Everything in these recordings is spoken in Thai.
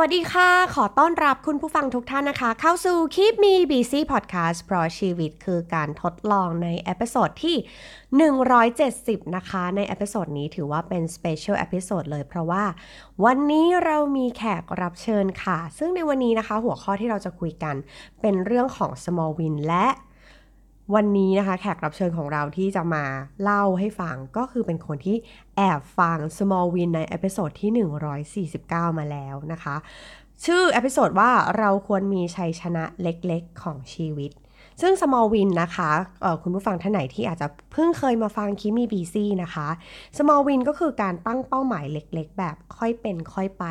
วัสดีค่ะ ขอต้อนรับคุณผู้ฟังทุกท่านนะคะ เข้าสู่ Keep Me Busy Podcast เพราะชีวิตคือการทดลองใน episode ที่ 170 นะคะ ใน episode นี้ถือว่าเป็น Special Episode เลยเพราะว่า วันนี้เรามีแขกรับเชิญค่ะ ซึ่งในวันนี้นะคะ หัวข้อที่เราจะคุยกันเป็นเรื่องของ small win และ วันนี้นะคะแขกรับเชิญของเราที่จะมาเล่าให้ฟังก็คือเป็นคนที่แอบฟัง Small Win ใน episode ที่ 149 มาแล้วนะคะ ชื่อ episode ว่าเราควรมีชัยชนะเล็กๆของชีวิต ซึ่ง small win นะคะคุณผู้ฟังท่านไหนที่อาจจะเพิ่งเคยมาฟัง Keep Me Busy นะคะ small win ก็คือการตั้งเป้าหมายเล็กๆ แบบค่อยเป็นค่อยไป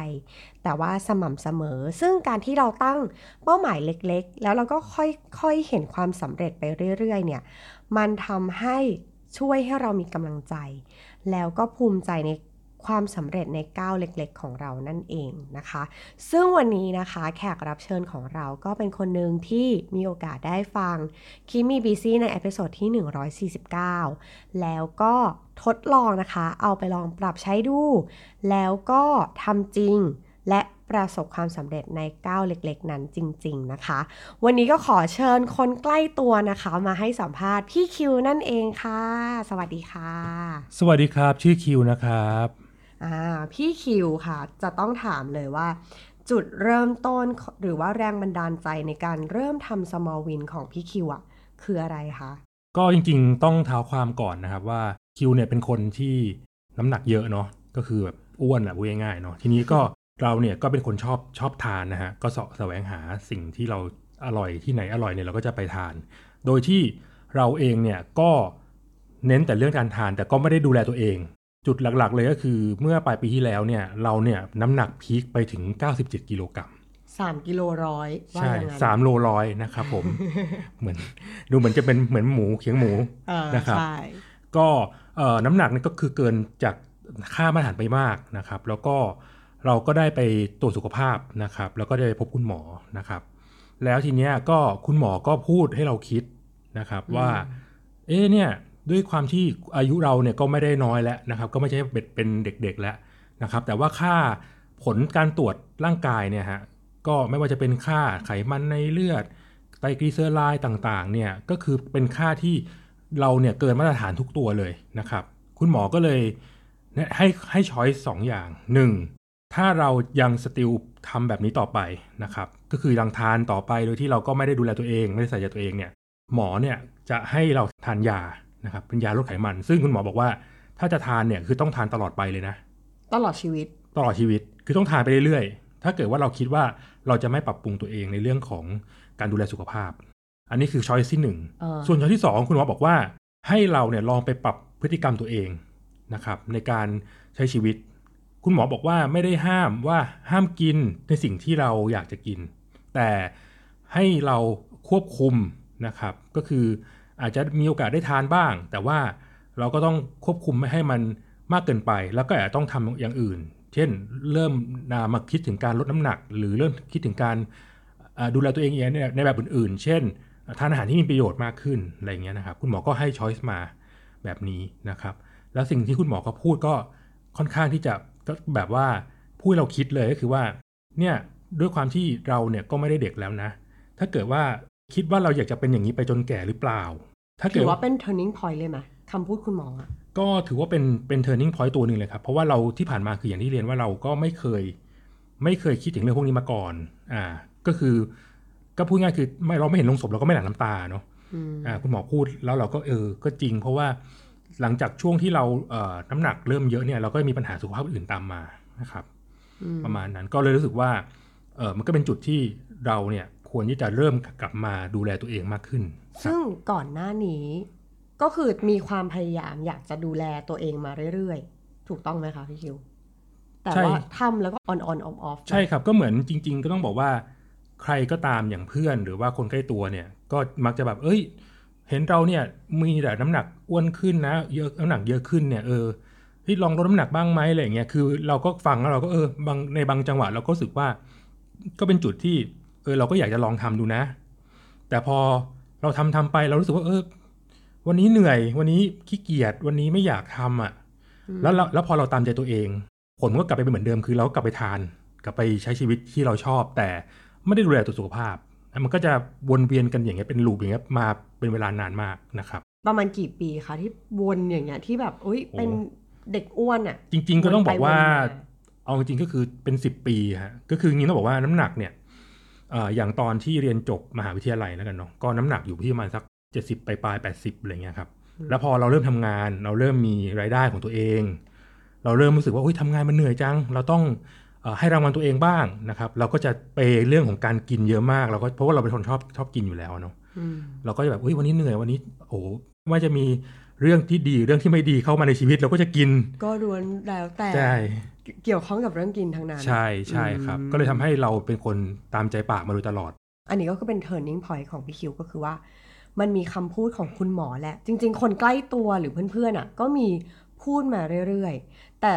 แต่ว่าสม่ำเสมอ ซึ่งการที่เราตั้งเป้าหมายเล็กๆ แล้วเราก็ค่อยๆเห็นความสำเร็จไปเรื่อยๆเนี่ยมันทำให้ช่วยให้เรามีกำลังใจ แล้วก็ภูมิใจใน ความสำเร็จในก้าวเล็กๆ ของเรานั่นเองนะคะ ซึ่งวันนี้นะคะแขกรับเชิญของเราก็เป็นคนหนึ่งที่มีโอกาสได้ฟัง Keep Me Busy ใน episode ที่ 149 แล้วก็ทดลองนะคะ เอาไปลองปรับใช้ดู แล้วก็ทำจริงและประสบความสำเร็จในก้าวเล็กๆ นั้นจริง ๆ นะคะ วันนี้ก็ขอเชิญคนใกล้ตัวนะคะ มาให้สัมภาษณ์พี่คิวนั่นเองค่ะ สวัสดีค่ะ สวัสดีครับ ชื่อคิวนะครับ พี่คิวค่ะ จะต้องถามเลยว่า จุดเริ่มต้นหรือว่าแรงบันดาลใจในการเริ่มทำ small win ของพี่คิวอะคืออะไรคะ ก็จริงๆต้องเท้าความก่อนนะครับว่าคิวเนี่ยเป็นคนที่น้ำหนักเยอะเนาะก็คือแบบอ้วนอะพูดง่ายๆเนาะทีนี้ก็เราเนี่ยก็เป็นคนชอบชอบทานนะฮะก็สะแสวงหาสิ่งที่เราอร่อยที่ไหนอร่อยเนี่ยเราก็จะไปทาน โดยที่เราเองเนี่ยก็เน้นแต่เรื่องการทานแต่ก็ไม่ได้ดูแลตัวเอง จุดหลักๆ เลยก็คือเมื่อปลายปีที่แล้วเนี่ยเราเนี่ยน้ำหนักพีคไปถึง 97 กิโลกรัมสามกิโลร้อยใช่สามโลร้อยนะครับผม เหมือนดูเหมือนจะเป็นเหมือนหมูเคียงหมูนะครับก็น้ำหนักนี่ก็คือเกินจากค่ามาตรฐานไปมากนะครับ แล้วก็เราก็ได้ไปตรวจสุขภาพนะครับ แล้วก็ได้ไปพบคุณหมอนะครับ แล้วทีเนี้ยก็คุณหมอก็พูดให้เราคิดนะครับว่า เอ๊เนี่ย ด้วยความที่อายุเราเนี่ยก็ไม่ได้น้อยแล้วนะครับก็ไม่ใช่เป็นเด็กๆแล้วนะครับแต่ว่าค่าผลการตรวจร่างกายเนี่ยฮะก็ไม่ว่าจะเป็นค่าไขมันในเลือดไตรกลีเซอไรด์ต่างๆเนี่ยก็คือเป็นค่าที่เราเนี่ยเกินมาตรฐานทุกตัวเลยนะครับคุณหมอก็เลยให้ให้ช้อยสองอย่าง 1. ถ้าเรายังสติลทำแบบนี้ต่อไปนะครับก็คือยังทานต่อไปโดยที่เราก็ไม่ได้ดูแลตัวเอง ไม่ได้ใส่ใจตัวเองเนี่ยหมอเนี่ยจะให้เราทานยา นะครับเป็นยาลดไขมัน ซึ่งคุณหมอบอกว่าถ้าจะทานเนี่ยคือต้องทานตลอดไปเลยนะ ตลอดชีวิต ตลอดชีวิตคือต้องทานไปเรื่อยๆ ถ้าเกิดว่าเราคิดว่าเราจะไม่ปรับปรุงตัวเองในเรื่องของการดูแลสุขภาพ อันนี้คือช้อยที่หนึ่งส่วนช้อยที่สองคุณหมอบอกว่า ให้เราเนี่ยลองไปปรับพฤติกรรมตัวเองนะครับในการใช้ชีวิต คุณหมอบอกว่าไม่ได้ห้ามว่าห้ามกินในสิ่งที่เราอยากจะกิน แต่ให้เราควบคุมนะครับ ก็คือ อาจจะมีโอกาสได้ทานบ้าง แต่ว่าเราก็ต้องควบคุมไม่ให้มันมากเกินไป แล้วก็อาจจะต้องทำอย่างอื่น เช่น เริ่มนามาคิดถึงการลดน้ำหนัก หรือเริ่มคิดถึงการดูแลตัวเองเองในแบบอื่น ๆ เช่น ทานอาหารที่มีประโยชน์มากขึ้นอะไรเงี้ยนะครับ คุณหมอก็ให้ช้อยส์มาแบบนี้นะครับ แล้วสิ่งที่คุณหมอก็พูดก็ค่อนข้างที่จะแบบว่าพูดเราคิดเลยก็คือว่าเนี่ยด้วยความที่เราเนี่ยก็ไม่ได้เด็กแล้วนะ ถ้าเกิดว่าคิดว่าเราอยากจะเป็นอย่างนี้ไปจนแก่หรือเปล่า ถ้าถือว่าเป็น turning point เลยไหมคำพูดคุณหมออะก็ถือว่าเป็นเป็น turning point ตัวหนึ่งเลยครับ เพราะว่าเราที่ผ่านมาคืออย่างที่เรียนว่าเราก็ไม่เคย ไม่เคยคิดถึงเรื่องพวกนี้มาก่อน อ่า ก็คือ ก็พูดง่ายคือไม่เราไม่เห็นลงศพเราก็ไม่หลั่งน้ำตาเนาะอ่าคุณหมอพูดแล้วเราก็เออ ก็จริง เพราะว่าหลังจากช่วงที่เราเอ่อน้ำหนักเริ่มเยอะเนี่ยเราก็มีปัญหาสุขภาพอื่นตามมานะครับ ประมาณนั้นก็เลยรู้สึกว่าเออมันก็เป็นจุดที่เราเนี่ย ควรที่จะเริ่มกลับมาดูแลตัวเองมากขึ้น ซึ่งก่อนหน้านี้ก็คือมีความพยายามอยากจะดูแลตัวเองมาเรื่อยๆ ถูกต้องไหมคะพี่คิว แต่ว่าทำแล้วก็ on on off offใช่ครับก็เหมือนจริง ๆ ก็ต้องบอกว่า ใครก็ตามอย่างเพื่อนหรือว่าคนใกล้ตัวเนี่ย ก็มักจะแบบ เอ้ย เห็นเราเนี่ยมีแต่น้ำหนักอ้วนขึ้นนะ เยอะน้ำหนักเยอะขึ้นเนี่ยเออที่ลองลดน้ำหนักบ้างไหมอะไรเงี้ยคือ เราก็ฟังแล้วเราก็เออบางในบางจังหวะเราก็รู้สึกว่า ก็เป็นจุดที่เออเราก็อยากจะลองทำดูนะ แต่พอเราทำทำไปเรารู้สึกว่าเออ วันนี้เหนื่อย วันนี้ขี้เกียจวันนี้ไม่อยากทำอะ แล้วแล้วพอเราตามใจตัวเอง ผลก็กลับไปเป็นเหมือนเดิมคือเราก็กลับไปทานกับไปใช้ชีวิตที่เราชอบ แต่ไม่ได้ดูแลตัวสุขภาพมันก็จะวนเวียนกันอย่างเงี้ยเป็นลูปอย่างเงี้ยมาเป็นเวลานานมากนะครับ ประมาณกี่ปีคะที่วนอย่างเงี้ยที่แบบอุ้ยเป็นเด็กอ้วนอะ่ะ จริง ๆ ก็ต้องบอกว่าวนไปวนมาเอาจริงๆก็คือเป็นสิบปีฮะก็คือจริงๆต้องบอกว่าน้ำหนักเนี่ยเอ่ออย่างตอนที่เรียนจบมหาวิทยาลัยแล้วกันเนาะก็น้ำหนักอยู่ที่ประมาณสักเจ็ดสิบปลายๆแปดสิบอะไรเงี้ยครับแล้วพอเราเริ่มทำงานเราเริ่มมีรายได้ของตัวเอง เราเริ่มรู้สึกว่าเฮ้ยทำงานมันเหนื่อยจัง เราต้องเอ่อให้รางวัลตัวเองบ้างนะครับ เราก็จะไปเรื่องของการกินเยอะมากเราก็เพราะว่าเราเป็นคนชอบชอบกินอยู่แล้วเนาะอืมเราก็จะแบบเฮ้ยวันนี้เหนื่อยวันนี้โอ้โหไม่ว่าจะมีเรื่องที่ดีเรื่องที่ไม่ดีเข้ามาในชีวิตเราก็จะกิน ก็ล้วนแล้วแต่ใช่ เกี่ยวข้องกับเรื่องกินทั้งนั้น ใช่ใช่ครับอืมก็เลยทำให้เราเป็นคนตามใจปากมาโดยตลอด อันนี้ก็คือเป็น turning point ของพี่คิวก็คือว่า มันมีคำพูดของคุณหมอแหละ จริง ๆ คนใกล้ตัวหรือเพื่อนๆอะ ก็มีพูดมาเรื่อยๆ แต่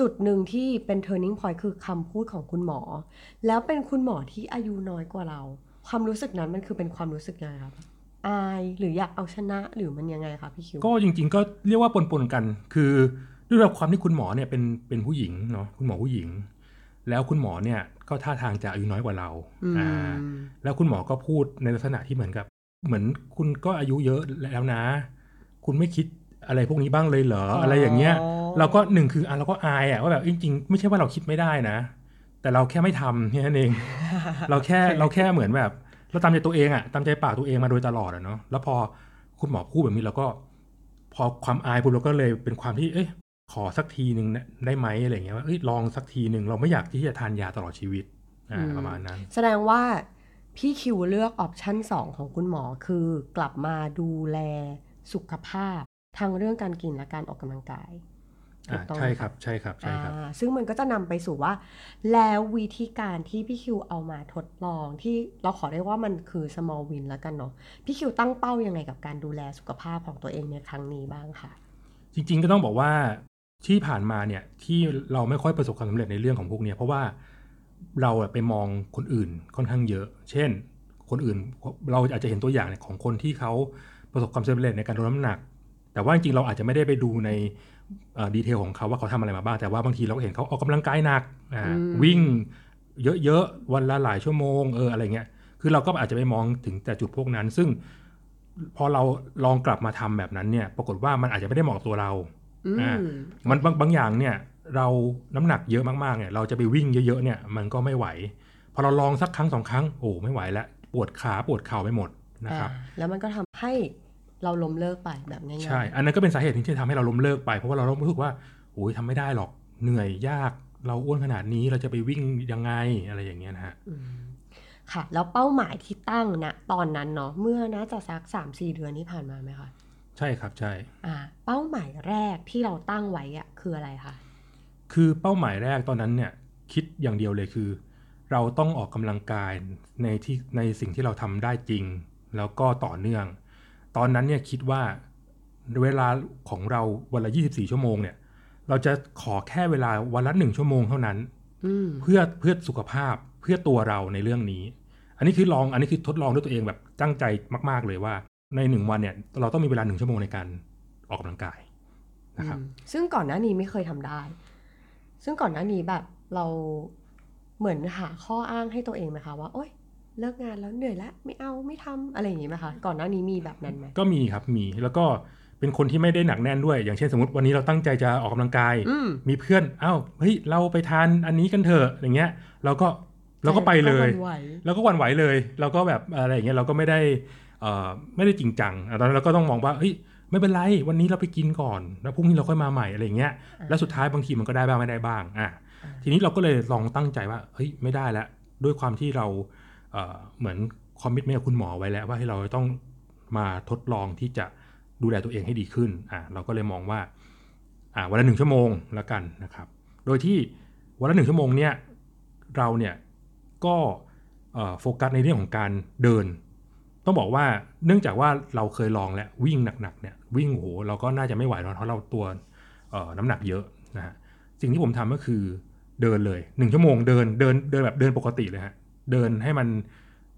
จุดหนึ่งที่เป็น turning point คือคำพูดของคุณหมอ แล้วเป็นคุณหมอที่อายุน้อยกว่าเรา ความรู้สึกนั้นมันคือเป็นความรู้สึกยังไงครับ อายหรืออยากเอาชนะหรือมันยังไงคะพี่คิว ก็จริง ๆ ก็เรียกว่าปนๆกัน คือ ด้วยความที่คุณหมอเนี่ยเป็นเป็นผู้หญิงเนาะคุณหมอผู้หญิง แล้วคุณหมอเนี่ยก็ท่าทางจะอายุน้อยกว่าเราอืมอ่าแล้วคุณหมอก็พูดในลักษณะที่เหมือนกับ เหมือนคุณก็อายุเยอะแล้วนะ คุณไม่คิดอะไรพวกนี้บ้างเลยเหรออะไรอย่างเงี้ย เราก็หนึ่งคืออะเราก็อายอะว่าแบบจริงๆไม่ใช่ว่าเราคิดไม่ได้นะ แต่เราแค่ไม่ทำแค่นั้นเอง เราแค่เราแค่เหมือนแบบ เราตามใจตัวเองอะตามใจปากตัวเองมาโดยตลอดอะเนาะแล้วพอคุณหมอพูดแบบนี้เราก็ พอความอายปุ๊บเราก็เลยเป็นความที่ เอ้ย ขอสักทีหนึ่งนะได้ไหมอะไรอย่างเงี้ยว่าเอ้ยลองสักทีหนึ่งเราไม่อยากที่จะทานยาตลอดชีวิตอ่าอืมประมาณนั้น แสดงว่าพี่คิวเลือกออปชั่น2 ของคุณหมอคือกลับมาดูแลสุขภาพทางเรื่องการกินและการออกกำลังกายถูอ่ากต้องใช่ไหมครับใช่ครับใช่ครับอ่าซึ่งมันก็จะนำไปสู่ว่า แล้ววิธีการที่พี่คิวเอามาทดลองที่เราขอเรียกว่ามันคือ small win แล้วกันเนาะพี่คิวตั้งเป้ายังไงกับการดูแลสุขภาพของตัวเองในครั้งนี้บ้างค่ะจริงๆก็ต้องบอกว่า ที่ผ่านมาเนี่ยที่เราไม่ค่อยประสบความสำเร็จในเรื่องของพวกเนี้ยเพราะว่าเราอะไปมองคนอื่นค่อนข้างเยอะ เช่น คนอื่นเราอาจจะเห็นตัวอย่างเนี่ยของคนที่เขาประสบความสำเร็จในการลดน้ำหนัก แต่ว่าจริงๆเราอาจจะไม่ได้ไปดูในดีเทลของเขาว่าเขาทำอะไรมาบ้าง แต่ว่าบางทีเราก็เห็นเขาออกกำลังกายหนักอ่าอืมวิ่งเยอะๆวันละหลายชั่วโมงเอออะไรเงี้ย คือเราก็อาจจะไปมองถึงแต่จุดพวกนั้น ซึ่งพอเราลองกลับมาทำแบบนั้นเนี่ย ปรากฏว่ามันอาจจะไม่ได้เหมาะกับตัวเราอื มอ่ามันบางบางอย่างเนี่ย เราน้ำหนักเยอะมากๆเนี่ย เราจะไปวิ่งเยอะๆเนี่ย มันก็ไม่ไหว พอเราลองสักครั้งสองครั้งโอ้ไม่ไหวแล้วปวดขาปวดเข่าไปหมดนะครับอ่าแล้วมันก็ทำให้เราล้มเลิกไปแบบง่ายๆใช่ อันนั้นก็เป็นสาเหตุหนึงที่ทำให้เราล้มเลิกไป เพราะว่าเรารู้สึกว่าโอ้ยทำไม่ได้หรอกเหนื่อยยาก เราอ้วนขนาดนี้เราจะไปวิ่งยังไงอะไรอย่างเงี้ยนะฮะอืมค่ะ แล้วเป้าหมายที่ตั้งณตอนนั้นเนาะเมื่อน่าจะสักสามสี่เดือนที่ผ่านมาไหมคะ ใช่ครับใช่อ่าเป้าหมายแรกที่เราตั้งไว้อะคืออะไรคะคือเป้าหมายแรกตอนนั้นเนี่ยคิดอย่างเดียวเลยคือ เราต้องออกกำลังกายในที่ในสิ่งที่เราทำได้จริง แล้วก็ต่อเนื่อง ตอนนั้นเนี่ยคิดว่าเวลาของเราวันละ 24 ชั่วโมงเนี่ยเราจะขอแค่เวลาวันละหนึ่งชั่วโมงเท่านั้นอืมเพื่อเพื่อสุขภาพเพื่อตัวเราในเรื่องนี้ อันนี้คือลองอันนี้คือทดลองด้วยตัวเองแบบตั้งใจมาก ๆ เลยว่า ในหนึ่งวันเนี่ยเราต้องมีเวลาหนึ่งชั่วโมงในการออกกำลังกายนะครับอืมซึ่งก่อนหน้านี้ไม่เคยทำได้ ซึ่งก่อนหน้านี้แบบเราเหมือนหาข้ออ้างให้ตัวเองไหมคะว่าโอ๊ยเลิกงานแล้วเหนื่อยแล้วไม่เอาไม่ทำอะไรอย่างนี้ไหมคะก่อนหน้านี้มีแบบนั้นไหมก็มีครับมีแล้วก็เป็นคนที่ไม่ได้หนักแน่นด้วย อย่างเช่นสมมติวันนี้เราตั้งใจจะออกกำลังกายอืมมีเพื่อนเอ้าเฮ้ยเราไปทานอันนี้กันเถอะอย่างเงี้ยเราก็เราก็ไปเลยก็วันไหวแล้วก็หวันไหวเลย เราก็แบบอะไรอย่างเงี้ยเราก็ไม่ได้เอ่อ ไม่ได้จริงจังอะตอนนั้นเราก็ต้องมองว่าเฮ้ยไม่เป็นไร วันนี้เราไปกินก่อน แล้วพรุ่งนี้เราค่อยมาใหม่อะไรอย่างเงี้ยอ่าแล้วสุดท้ายบางทีมันก็ได้บ้างไม่ได้บ้างอะอ่าทีนี้เราก็เลยลองตั้งใจว่าเฮ้ยไม่ได้แล้วด้วยความที่เราเอ่อเหมือนคอมมิตเมนกับคุณหมอไว้แล้วว่าให้เราต้องมาทดลองที่จะดูแลตัวเองให้ดีขึ้นอะเราก็เลยมองว่าอ่าวันละหนึ่งชั่วโมงแล้วกันนะครับ โดยที่วันละหนึ่งชั่วโมงเนี่ยเราเนี่ยก็เอ่อโฟกัสในเรื่องของการเดิน ต้องบอกว่าเนื่องจากว่าเราเคยลองแล้ววิ่งหนักๆเนี่ยวิ่งโหเราก็น่าจะไม่ไหวแล้วเพราะเราตัวเอ่อน้ำหนักเยอะนะฮะสิ่งที่ผมทำก็คือเดินเลยหนึ่งชั่วโมงเดินเดินเดินแบบเดินปกติเลยฮะเดินให้มัน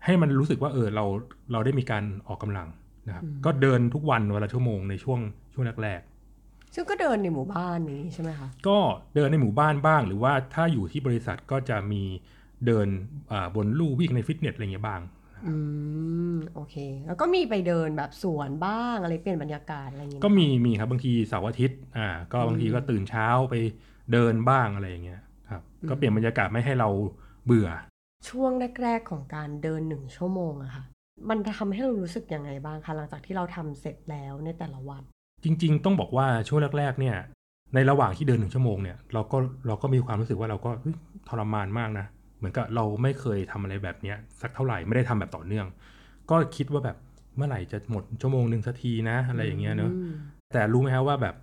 ให้มันรู้สึกว่าเออเราเราได้มีการออกกำลังนะครับก็เดินทุกวันวันละชั่วโมงในช่วงช่วงแรกซึ่งก็เดินในหมู่บ้านนี้ใช่ไหมคะก็เดินในหมู่บ้านบ้าง หรือว่าถ้าอยู่ที่บริษัทก็จะมีเดินบนลู่วิ่งในฟิตเนสอะไรเงี้ยบ้าง อืม โอเค แล้วก็มีไปเดินแบบสวนบ้างอะไรเปลี่ยนบรรยากาศอะไรอย่างเงี้ยก็มีมีครับบางทีเสาร์อาทิตย์อ่าก็บางทีก็ตื่นเช้าไปเดินบ้างอะไรอย่างเงี้ยครับ ก็เปลี่ยนบรรยากาศไม่ให้เราเบื่อ ช่วงแรก ๆ ของการเดินหนึ่งชั่วโมงอะค่ะ มันทำให้เรารู้สึกยังไงบ้างคะหลังจากที่เราทำเสร็จแล้วในแต่ละวัน จริง ๆ ต้องบอกว่าช่วงแรก ๆ เนี่ย ในระหว่างที่เดินหนึ่งชั่วโมงเนี่ยเราก็เราก็มีความรู้สึกว่าเราก็ทรมานมากนะ เหมือนกับเราไม่เคยทำอะไรแบบเนี้ยสักเท่าไหร่ไม่ได้ทำแบบต่อเนื่อง ก็คิดว่าแบบเมื่อไหร่จะหมดชั่วโมงหนึ่งสักทีนะอะไรอย่างเงี้ยเนอะแต่รู้ไหมครับว่าแบบ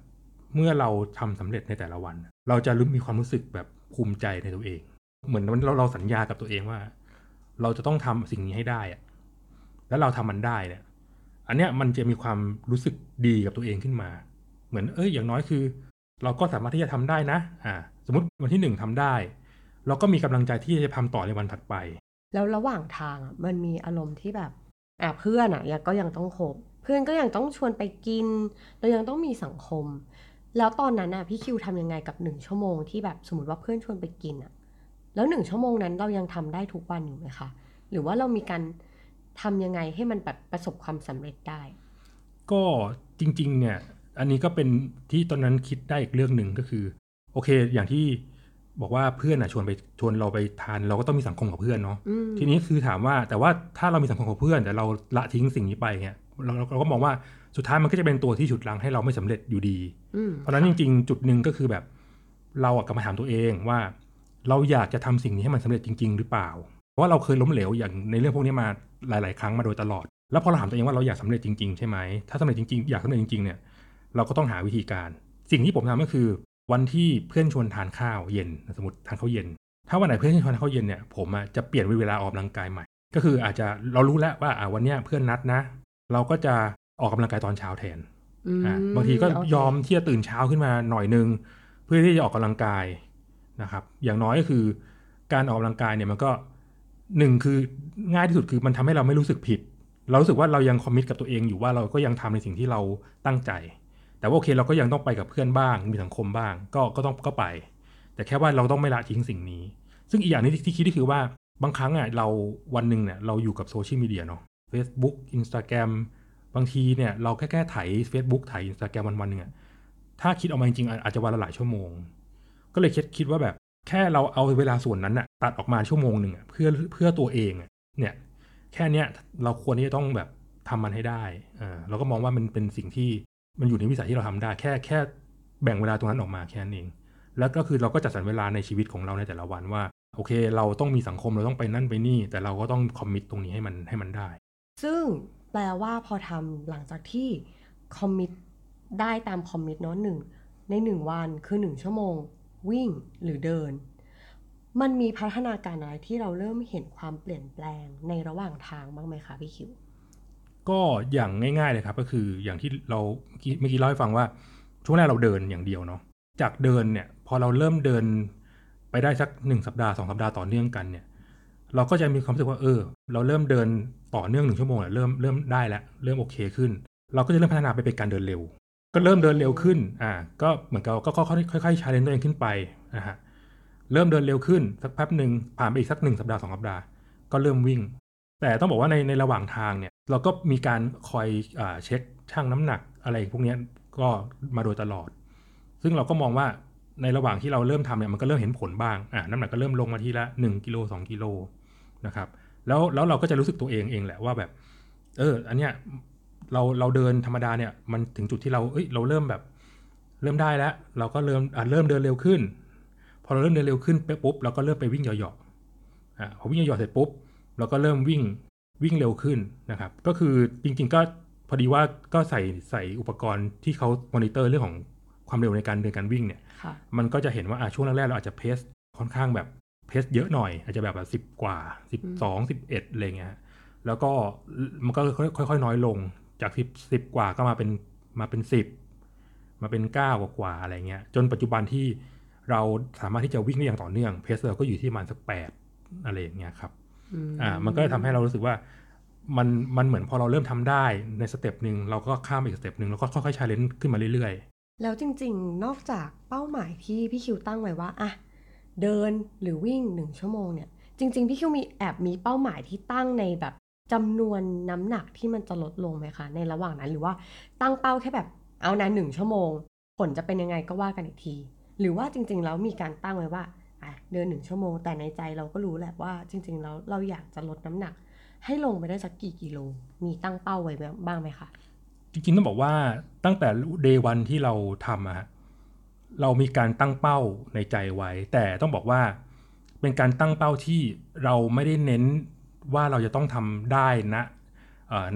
เมื่อเราทำสำเร็จในแต่ละวัน เราจะรู้มีความรู้สึกแบบภูมิใจในตัวเอง เหมือนเราเราสัญญากับตัวเองว่า เราจะต้องทำสิ่งนี้ให้ได้อะแล้วเราทำมันได้เนี่ย อันเนี้ยมันจะมีความรู้สึกดีกับตัวเองขึ้นมา เหมือนเอ้ยอย่างน้อยคือ เราก็สามารถที่จะทำได้นะ อ่า สมมติวันที่หนึ่งทำได้ เราก็มีกำลังใจที่จะทำต่อในวันถัดไป แล้วระหว่างทางอะมันมีอารมณ์ที่แบบอะเพื่อนอะยังก็ยังต้องคบเพื่อนก็ยังต้องชวนไปกินเรายังต้องมีสังคม แล้วตอนนั้นอะพี่คิวทำยังไงกับหนึ่งชั่วโมงที่แบบสมมติว่าเพื่อนชวนไปกินอะแล้วหนึ่งชั่วโมงนั้นเรายังทำได้ทุกวันอยู่ไหมคะหรือว่าเรามีการทำยังไงให้มันแบบประสบความสำเร็จได้ ก็จริงๆเนี่ยอันนี้ก็เป็นที่ตอนนั้นคิดได้อีกเรื่องหนึ่งก็คือ โอเค อย่างที่ บอกว่าเพื่อนอะชวนไปชวนเราไปทาน เราก็ต้องมีสังคมกับเพื่อนเนาะทีนี้คือถามว่าแต่ว่าถ้าเรามีสังคมกับเพื่อน แต่เราละทิ้งสิ่งนี้ไปเนี่ยเราเราก็มองว่าสุดท้ายมันก็จะเป็นตัวที่ฉุดลังให้เราไม่สำเร็จอยู่ดีเพราะนั้นจริง ๆ จุดหนึ่งก็คือแบบ เราอะกลับมาถามตัวเองว่า เราอยากจะทำสิ่งนี้ให้มันสำเร็จจริง ๆ หรือเปล่า เพราะว่าเราเคยล้มเหลวอย่างในเรื่องพวกนี้มาหลาย ๆ ครั้งมาโดยตลอด แล้วพอเราถามตัวเองว่าเราอยากสาเร็จจริง ๆ ใช่ไหมถ้าสำเร็จจริง ๆ อยากสำเร็จจริง ๆ เนี่ย เราก็ต้องหาวิธีการ สิ่งที่ผมทำก็คือ วันที่เพื่อนชวนทานข้าวเย็นสมมติทานข้าวเย็น ถ้าวันไหนเพื่อนชวนทานข้าวเย็นเนี่ยผมจะเปลี่ยนเวลาออกกำลังกายใหม่ ก็คืออาจจะเรารู้แล้วว่าอ่าวันนี้เพื่อนนัดนะ เราก็จะออกกำลังกายตอนเช้าแทนบางทีก็ยอมที่จะตื่นเช้าขึ้นมาหน่อยนึง เพื่อที่จะออกกำลังกายนะครับ อย่างน้อยก็คือการออกกำลังกายเนี่ยมันก็หนึ่งคือง่ายที่สุดคือมันทำให้เราไม่รู้สึกผิด เรารู้สึกว่าเรายังคอมมิตกับตัวเองอยู่ว่าเราก็ยังทำในสิ่งที่เราตั้งใจ แต่ว่าโอเคเราก็ยังต้องไปกับเพื่อนบ้าง มีสังคมบ้าง ก็ก็ต้องก็ไป แต่แค่ว่าเราต้องไม่ละทิ้งสิ่งนี้ ซึ่งอีกอย่างนึงที่คิดก็คือว่าบางครั้งอะเราวันหนึ่งเนี่ยเราอยู่กับโซเชียลมีเดียเนาะ Facebook Instagram บางทีเนี่ยเราแค่แค่ถ่าย Facebook ถ่าย Instagram วันวันหนึ่งอะถ้าคิดออกมาจริงๆอาจจะวันละหลายชั่วโมง ก็เลยคิดคิดว่าแบบแค่เราเอาเวลาส่วนนั้นอะตัดออกมาชั่วโมงหนึ่งเพื่อเพื่อตัวเองเนี่ยแค่เนี้ยเราควรที่จะต้องแบบทำมันให้ได้อ่าเราก็มองว่ามันเป็นสิ่งที่ มันอยู่ในวิสัยที่เราทำได้ แค่แค่แบ่งเวลาตรงนั้นออกมาแค่นั้นเอง แล้วก็คือเราก็จัดสรรเวลาในชีวิตของเราในแต่ละวันว่า โอเค เราต้องมีสังคมเราต้องไปนั่นไปนี่ แต่เราก็ต้องคอมมิตตรงนี้ให้มันให้มันได้ ซึ่งแปลว่าพอทำหลังจากที่คอมมิตได้ตามคอมมิตเนาะหนึ่งในหนึ่งวันคือหนึ่งชั่วโมง วิ่งหรือเดิน มันมีพัฒนาการอะไรที่เราเริ่มเห็นความเปลี่ยนแปลงในระหว่างทางบ้างไหมคะพี่คิว ก็อย่างง่ายๆเลยครับ ก็คืออย่างที่เราเมื่อกี้เล่าให้ฟังว่าช่วงแรกเราเดินอย่างเดียวเนาะจากเดินเนี่ยพอเราเริ่มเดินไปได้สักหนึ่งสัปดาห์สองสัปดาห์ต่อเนื่องกันเนี่ยเราก็จะมีความรู้สึกว่าเออ เราเริ่มเดินต่อเนื่องหนึ่งชั่วโมงเริ่มเริ่มได้แล้วเริ่มโอเคขึ้น เราก็จะเริ่มพัฒนาไปเป็นการเดินเร็ว ก็เริ่มเดินเร็วขึ้นอ่าก็เหมือนกับก็ค่อยๆค่อยๆ challenge ตัวเองขึ้นไปนะฮะเริ่มเดินเร็วขึ้นสักแป๊บหนึ่งผ่านไปอีกสักหนึ่งสัปดาห์สองสัปดาห์ก็เริ่มวิ่ง แต่ต้องบอกว่าในในระหว่างทางเนี่ย เราก็มีการคอยอเช็คช่างน้ำหนักอะไรพวกนี้ก็มาโดยตลอด ซึ่งเราก็มองว่าในระหว่างที่เราเริ่มทำเนี่ยมันก็เริ่มเห็นผลบ้างอ่าน้ำหนักก็เริ่มลงมาทีละ1กิโล2กิโลนะครับแล้วแล้วเราก็จะรู้สึกตัวเองเองแหละว่าแบบ เออ อันเนี้ยเราเราเดินธรรมดาเนี่ยมันถึงจุดที่เราเอ้ยเราเริ่มแบบ เริ่มได้แล้ว เราก็เริ่มอ่าเริ่มเดินเร็วขึ้น พอเราเริ่มเดินเร็วขึ้นปุ๊บเราก็เริ่มไปวิ่งเหยาะๆอ่าพอวิ่งเหยาะๆเสร็จปุ๊บเราก็เริ่มวิ่ง วิ่งเร็วขึ้นนะครับ ก็คือจริงๆก็พอดีว่าก็ใส่ใส่อุปกรณ์ที่เขามอนิเตอร์เรื่องของความเร็วในการเดินการวิ่งเนี่ย มันก็จะเห็นว่าช่วงแรกๆเราอาจจะเพสค่อนข้างแบบเพสเยอะหน่อย อาจจะแบบสิบกว่าสิบสองสิบเอ็ดอะไรเงี้ยแล้วก็มันก็ค่อยๆน้อยลงจากสิบสิบกว่าก็มาเป็นมาเป็นสิบมาเป็นเก้ากว่าอะไรเงี้ยจนปัจจุบันที่เราสามารถที่จะวิ่งได้อย่างต่อเนื่อง pace เราก็อยู่ที่ประมาณสักแปดอะไรอย่างเงี้ยครับ อ่า มันก็ทำให้เรารู้สึกว่า มันมันเหมือนพอเราเริ่มทำได้ในสเต็ปหนึ่งเราก็ข้ามอีกสเต็ปหนึ่งแล้วก็ค่อยๆ challenge ขึ้นมาเรื่อยแล้วจริง ๆ นอกจากเป้าหมายที่พี่คิวตั้งไว้ว่าอะเดินหรือวิ่งหนึ่งชั่วโมงเนี่ย จริง ๆ พี่คิวมีแอบมีเป้าหมายที่ตั้งในแบบจำนวนน้ำหนักที่มันจะลดลงไหมคะในระหว่างนั้นหรือว่าตั้งเป้าแค่แบบเอานะหนึ่งชั่วโมง ผลจะเป็นยังไงก็ว่ากันอีกที หรือว่าจริง ๆ แล้วมีการตั้งไว้ว่า อะเดินหนึ่งชั่วโมง แต่ในใจเราก็รู้แหละว่าจริง ๆ แล้วเราอยากจะลดน้ำหนัก ให้ลงไปได้สักกี่กิโล มีตั้งเป้าไว้บ้างไหมคะจริงๆต้องบอกว่าตั้งแต่เดย์วันที่เราทำอะเรามีการตั้งเป้าในใจไว้ แต่ต้องบอกว่าเป็นการตั้งเป้าที่เราไม่ได้เน้นว่าเราจะต้องทำได้นะ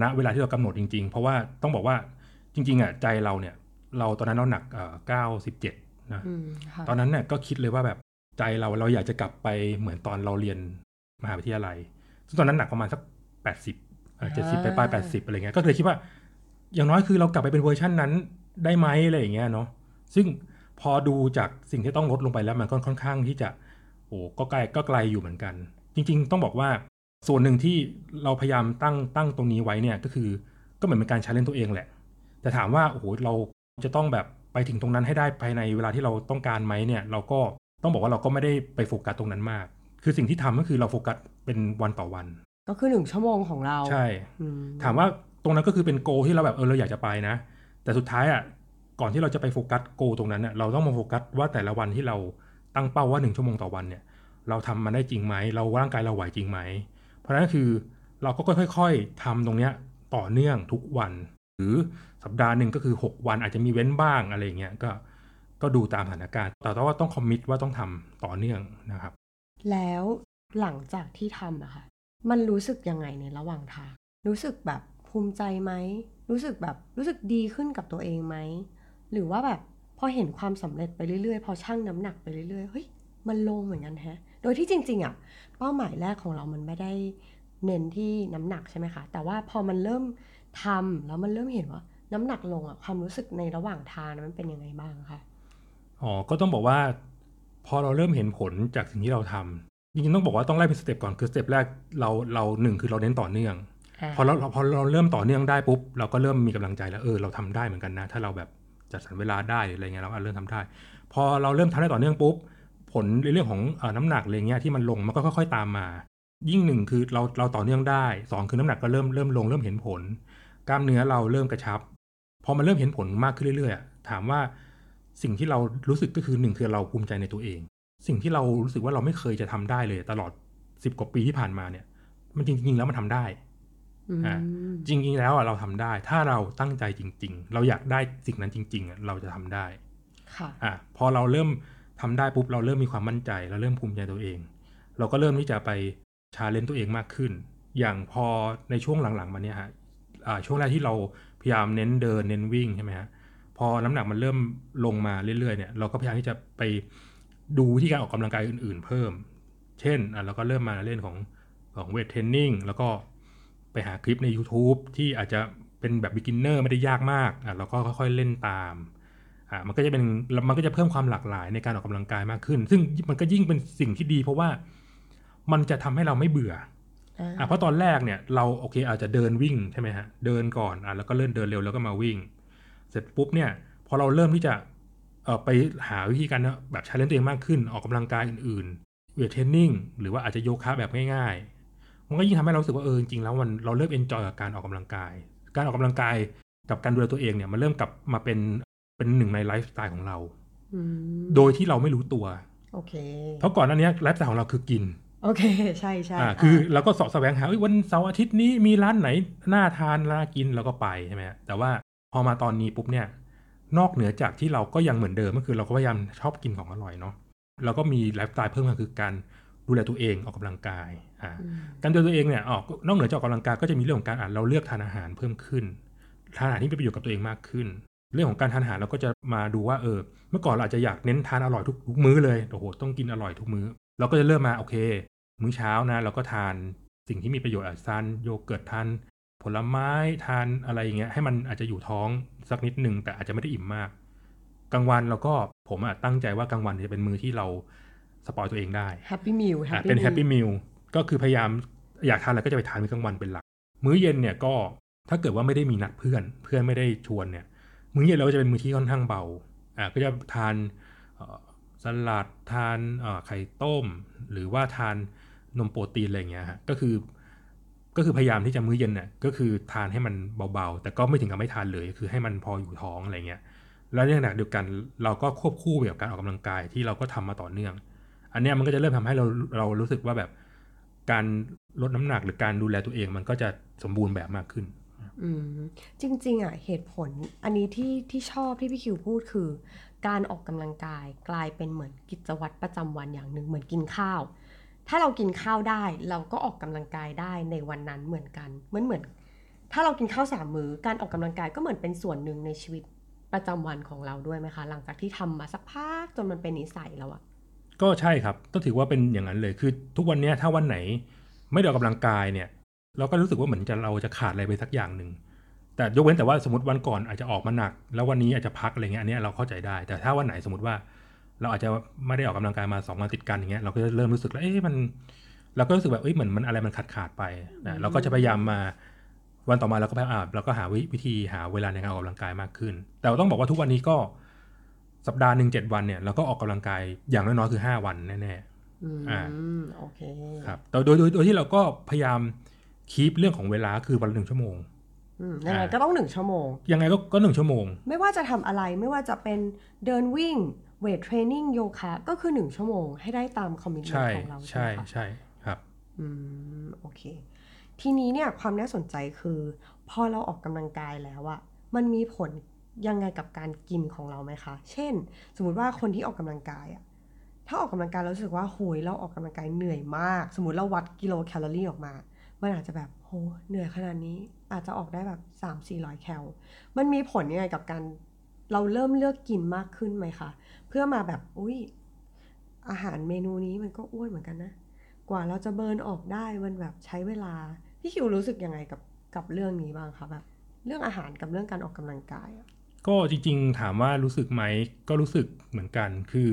ณเวลาที่เรากำหนดจริง ๆ เพราะว่าต้องบอกว่าจริงๆอะใจเราเนี่ย เราตอนนั้นเราหนักเก้าสิบเจ็ดนะตอนนั้นเนี่ยก็คิดเลยว่าแบบ ใจเราเราอยากจะกลับไปเหมือนตอนเราเรียนมหาวิทยาลัยซึ่งตอนนั้นหนักประมาณสักแปดสิบเจ็ดสิบไปปลายแปดสิบอะไรเงี้ยก็เลยคิดว่า อย่างน้อยคือเรากลับไปเป็นเวอร์ชันนั้นได้ไหมอะไรอย่างเงี้ยเนาะซึ่งพอดูจากสิ่งที่ต้องลดลงไปแล้วมันก็ค่อนข้างที่จะโอ้ก็ไกลก็ไกลอยู่เหมือนกัน จริง ๆ ต้องบอกว่าส่วนหนึ่งที่เราพยายามตั้งตั้งตรงนี้ไว้เนี่ยก็คือก็เหมือนเป็นการ challenge ตัวเองแหละ แต่ถามว่าโอ้โหเราจะต้องแบบไปถึงตรงนั้นให้ได้ภายในเวลาที่เราต้องการไหมเนี่ย เราก็ ต้องบอกว่าเราก็ไม่ได้ไปโฟกัสตรงนั้นมาก คือสิ่งที่ทำก็คือเราโฟกัสเป็นวันต่อวัน ก็คือหนึ่งชั่วโมงของเราใช่ถามว่าตรงนั้นก็คือเป็น goal ที่เราแบบเออเราอยากจะไปนะ แต่สุดท้ายอะก่อนที่เราจะไปโฟกัส goal ตรงนั้นเนี่ยเราต้องมาโฟกัสว่าแต่ละวันที่เราตั้งเป้าว่าหนึ่งชั่วโมงต่อวันเนี่ย เราทำมันได้จริงไหมเราร่างกายเราไหวจริงไหมเพราะนั้นคือเราก็ค่อยๆทำตรงเนี้ยต่อเนื่องทุกวัน หรือสัปดาห์หนึ่งก็คือ 6 วันอาจจะมีเว้นบ้างอะไรเงี้ยก็ ก็ดูตามสถานการณ์ แต่ว่าต้องคอมมิตว่าต้องทำต่อเนื่องนะครับ แล้วหลังจากที่ทำอะค่ะ มันรู้สึกยังไงในระหว่างทาง รู้สึกแบบภูมิใจไหม รู้สึกแบบรู้สึกดีขึ้นกับตัวเองไหม หรือว่าแบบพอเห็นความสำเร็จไปเรื่อยๆ พอชั่งน้ำหนักไปเรื่อยๆ เฮ้ย มันลงเหมือนกันแฮะ โดยที่จริง ๆอะเป้าหมายแรกของเรามันไม่ได้เน้นที่น้ำหนักใช่ไหมคะ แต่ว่าพอมันเริ่มทำแล้วมันเริ่มเห็นว่าน้ำหนักลงอะความรู้สึกในระหว่างทางมันเป็นยังไงบ้างคะ อ๋อก็ต้องบอกว่าพอเราเริ่มเห็นผลจากสิ่งที่เราทำจริงๆต้องบอกว่าต้องไล่เป็นสเต็ปก่อนคือสเต็ปแรกเราเราหนึ่งคือเราเน้นต่อเนื่องพอเราพอเราเริ่มต่อเนื่องได้ปุ๊บเราก็เริ่มมีกำลังใจแล้วเออเราทำได้เหมือนกันนะ ถ้าเราแบบจัดสรรเวลาได้อะไรเงี้ยเราเริ่มทำได้ พอเราเริ่มทำได้ต่อเนื่องปุ๊บผลในเรื่องของน้ำหนักอะไรเงี้ยที่มันลงมันก็ค่อยๆตามมา ยิ่งหนึ่งคือเราเราต่อเนื่องได้สองคือน้ำหนักก็เริ่มเริ่มลงเริ่มเห็นผล กล้ามเนื้อเราเริ่มกระชับพอมันเริ่มเห็นผลมากขึ้นเรื่อยๆถามว่า สิ่งที่เรารู้สึกก็คือหนึ่งคือเราภูมิใจในตัวเอง สิ่งที่เรารู้สึกว่าเราไม่เคยจะทำได้เลย ตลอดสิบกว่าปีที่ผ่านมาเนี่ย มันจริง ๆ แล้วมันทาได้อ่าจริงๆแล้วอะเราทำได้ ถ้าเราตั้งใจจริง ๆ เราอยากได้สิ่งนั้นจริง ๆอะเราจะทำได้ค่ะอ่าพอเราเริ่มทำได้ปุ๊บเราเริ่มมีความมั่นใจ เราเริ่มภูมิใจตัวเอง เราก็เริ่มที่จะไปชาเลนตัวเองมากขึ้น อย่างพอในช่วงหลังๆมาเนี้ยฮะอ่าช่วงแรกที่เราพยายามเน้นเดินเน้นวิ่งใช่ไหมฮะ พอน้ำหนักมันเริ่มลงมาเรื่อยๆเนี่ยเราก็พยายามที่จะไปดูวิธีการออกกำลังกายอื่น ๆ เพิ่ม เช่นอะเราก็เริ่มมาเล่นของของเวทเทรนนิ่งแล้วก็ไปหาคลิปใน YouTube ที่อาจจะเป็นแบบ beginner ไม่ได้ยากมากอะเราก็ค่อยๆเล่นตามอะมันก็จะเป็นมันก็จะเพิ่มความหลากหลายในการออกกำลังกายมากขึ้น ซึ่งมันก็ยิ่งเป็นสิ่งที่ดี เพราะว่ามันจะทำให้เราไม่เบื่ออะเพราะตอนแรกเนี่ยเราโอเคอาจจะเดินวิ่งใช่ไหมฮะเดินก่อนอะแล้วก็เริ่มเดินเร็วแล้วก็มาวิ่ง เสร็จปุ๊บเนี่ยพอเราเริ่มที่จะเออไปหาวิธีการแบบ challenge ตัวเองมากขึ้นออกกำลังกายอื่นๆ weight training หรือว่าอาจจะโยคะแบบง่ายมันก็ยิ่งทำให้เราสึกว่าเออจริงๆแล้วมันเราเริ่ม enjoy กับการออกกำลังกาย การออกกำลังกายกับการดูแลตัวเองเนี่ยมันเริ่มกลับมาเป็นเป็นหนึ่งในไลฟ์สไตล์ของเราโดยที่เราไม่รู้ตัวโอเคเพราะก่อนหน้านี้ไลฟ์สไตล์ของเราคือกินโอเคใช่ใช่อ่าคือเราก็เสาะแสวงหาวันเสาร์อาทิตย์นี้มีร้านไหนน่าทานน่ากินเราก็ไปใช่ไหมแต่ว่าพ อมาตอนนี้ปุ๊บเนี่ย นอกเหนือจากที่เราก็ยังเหมือนเดิมก็คือเราก็พยายามชอบกินของอร่อยเนาะเราก็มีไลฟ์สไตล์เพิ่มมาคือการดูแลตัวเองออกกำลังกายอ่าการดูแลตัวเองเนี่ยออกนอกเหนือจากออกกำลังกายก็จะมีเรื่องของการอ่าเราเลือกทานอาหารเพิ่มขึ้นทานอาหารที่เป็นประโยชน์กับตัวเองมากขึ้น เรื่องของการทานอาหารเราก็จะมาดูว่าเออ เมื่อก่อนเราอาจจะอยากเน้นทานอร่อยทุกทุกมื้อเลยโอ้โหต้องกินอร่อยทุกมื้อ เราก็จะเริ่มมาโอเค มื้อเช้านะเราก็ทานสิ่งที่มีประโยชน์อาจทานโยเกิร์ตทาน ผลไม้ทานอะไรอย่างเงี้ยให้มันอาจจะอยู่ท้องสักนิดหนึ่งแต่อาจจะไม่ได้อิ่มมาก กลางวันเราก็ผมอะตั้งใจว่ากลางวันจะเป็นมื้อที่เรา spoil ตัวเองได้ happy meal เป็น happy meal ก็คือพยายามอยากทานอะไรก็จะไปทานมื้อกลางวันเป็นหลัก มื้อเย็นเนี่ยก็ถ้าเกิดว่าไม่ได้มีนัดเพื่อนเพื่อนไม่ได้ชวนเนี่ย มื้อเย็นเราจะเป็นมื้อที่ค่อนข้างเบาอ่าก็จะทานสลัดทานไข่ต้ม หรือว่าทานนมโปรตีนอะไรเงี้ยฮะก็คือ ก็คือพยายามที่จะมื้อเย็นเนี่ยก็คือทานให้มันเบาๆ แต่ก็ไม่ถึงกับไม่ทานเลย คือให้มันพออยู่ท้องอะไรเงี้ย แล้วในขณะเดียวกันเราก็ควบคู่ไปกับการออกกำลังกายที่เราก็ทำมาต่อเนื่อง อันนี้มันก็จะเริ่มทำให้เราเรารู้สึกว่าแบบการลดน้ำหนักหรือการดูแลตัวเองมันก็จะสมบูรณ์แบบมากขึ้นอืมจริงๆอะเหตุผลอันนี้ที่ที่ชอบที่พี่คิวพูดคือ การออกกำลังกายกลายเป็นเหมือนกิจวัตรประจำวันอย่างหนึ่งเหมือนกินข้าว ถ้าเรากินข้าวได้เราก็ออกกำลังกายได้ในวันนั้นเหมือนกันเหมือนเหมือน ถ้าเรากินข้าวสามมือ้อการออกกำลังกายก็เหมือนเป็นส่วนหนึ่งในชีวิตประจำวันของเราด้วยไหมคะ หลังจากที่ทำมาสักพักจนมันเป็นนิสัยแล้วอะก็ใช่ครับต้องถือว่าเป็นอย่างนั้นเลยคือ ทุกวันนี้ถ้าวันไหนไม่ได้ออกกำลังกายเนี่ย เราก็รู้สึกว่าเหมือนจะเราจะขาดอะไรไปสักอย่างหนึ่งแต่ยกเว้นแต่ว่าสมมติวันก่อนอาจจะออกมาหนัก แล้ววันนี้อาจจะพักอะไรเงี้ยอันนี้เราเข้าใจได้ แต่ถ้าวันไหนสมมติว่า เราอาจจะไม่ได้ออกกำลังกายมาสองวันติดกันอย่างเงี้ยเราก็จะเริ่มรู้สึกแล้วเอ๊ะมัน เราก็รู้สึกแบบเอ้ยเหมือนมันอะไรมันขาดขาดไปนะเราก็จะพยายามมาวันต่อมาเราก็พยายามเราก็หาวิธีหาเวลาในการออกกำลังกายมากขึ้น แต่ต้องบอกว่าทุกวันนี้ก็สัปดาห์หนึ่งเจ็ดวันเนี่ยเราก็ออกกำลังกายอย่างน้อยๆคือห้าวันแน่ๆอ่าโอเคครับแต่โดยโดยที่เราก็พยายาม keep เรื่องของเวลาคือวันละหนึ่งชั่วโมงยังไงก็ต้องหนึ่งชั่วโมง ยังไงก็ก็หนึ่งชั่วโมง ไม่ว่าจะทำอะไรไม่ว่าจะเป็นเดินวิ่ง weight training โยคะก็คือหนึ่งชั่วโมงให้ได้ตาม commitment ของเราใช่ใช่ครับอืมโอเค ทีนี้เนี่ยความน่าสนใจคือ พอเราออกกำลังกายแล้วอะมันมีผลยังไงกับการกินของเราไหมคะ เช่น สมมุติว่าคนที่ออกกำลังกายอะถ้าออกกำลังกายเราสึกว่าโหยเราออกกำลังกายเหนื่อยมาก สมมติเราวัดกิโลแคลอรี่ออกมา มันอาจจะแบบโหเหนื่อยขนาดนี้อาจจะออกได้แบบสามสี่ร้อยแคล มันมีผลยังไงกับการเราเริ่มเลือกกินมากขึ้นไหมคะ เพื่อมาแบบอุ้ยอาหารเมนูนี้มันก็อ้วนเหมือนกันนะ กว่าเราจะเบิร์นออกได้มันแบบใช้เวลา พี่คิวรู้สึกยังไงกับกับเรื่องนี้บ้างคะแบบเรื่องอาหารกับเรื่องการออกกำลังกาย ก็จริง ๆ ถามว่ารู้สึกไหมก็รู้สึกเหมือนกัน คือ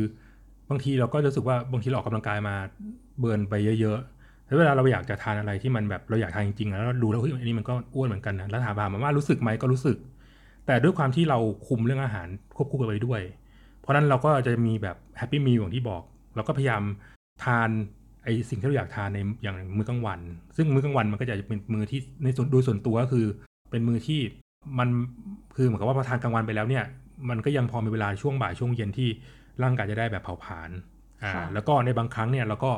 บางทีเราก็รู้สึกว่าบางทีเราออกกำลังกายมา burn ไปเยอะแล้วเวลาเราอยากจะทานอะไรที่มันแบบเราอยากทานจริงๆแล้วดูแล้วเฮ้ยอันนี้มันก็อ้วนเหมือนกันนะแล้วถามมาว่ารู้สึกไหมก็รู้สึก แต่ด้วยความที่เราคุมเรื่องอาหารควบคู่กันไปด้วย เพราะนั้นเราก็จะมีแบบ happy meal อย่างที่บอก เราก็พยายามทานไอสิ่งที่เราอยากทานในอย่างมื้อกลางวัน ซึ่งมื้อกลางวันมันก็จะเป็นมื้อที่ในส่วนโดยส่วนตัวก็คือ เป็นมื้อที่มันคือเหมือนกับว่าพอทานกลางวันไปแล้วเนี่ย มันก็ยังพอมีเวลาช่วงบ่ายช่วงเย็นที่ร่างกายจะได้แบบเผาผลาญอ่าแล้วก็ในบางครั้งเนี่ยเราก็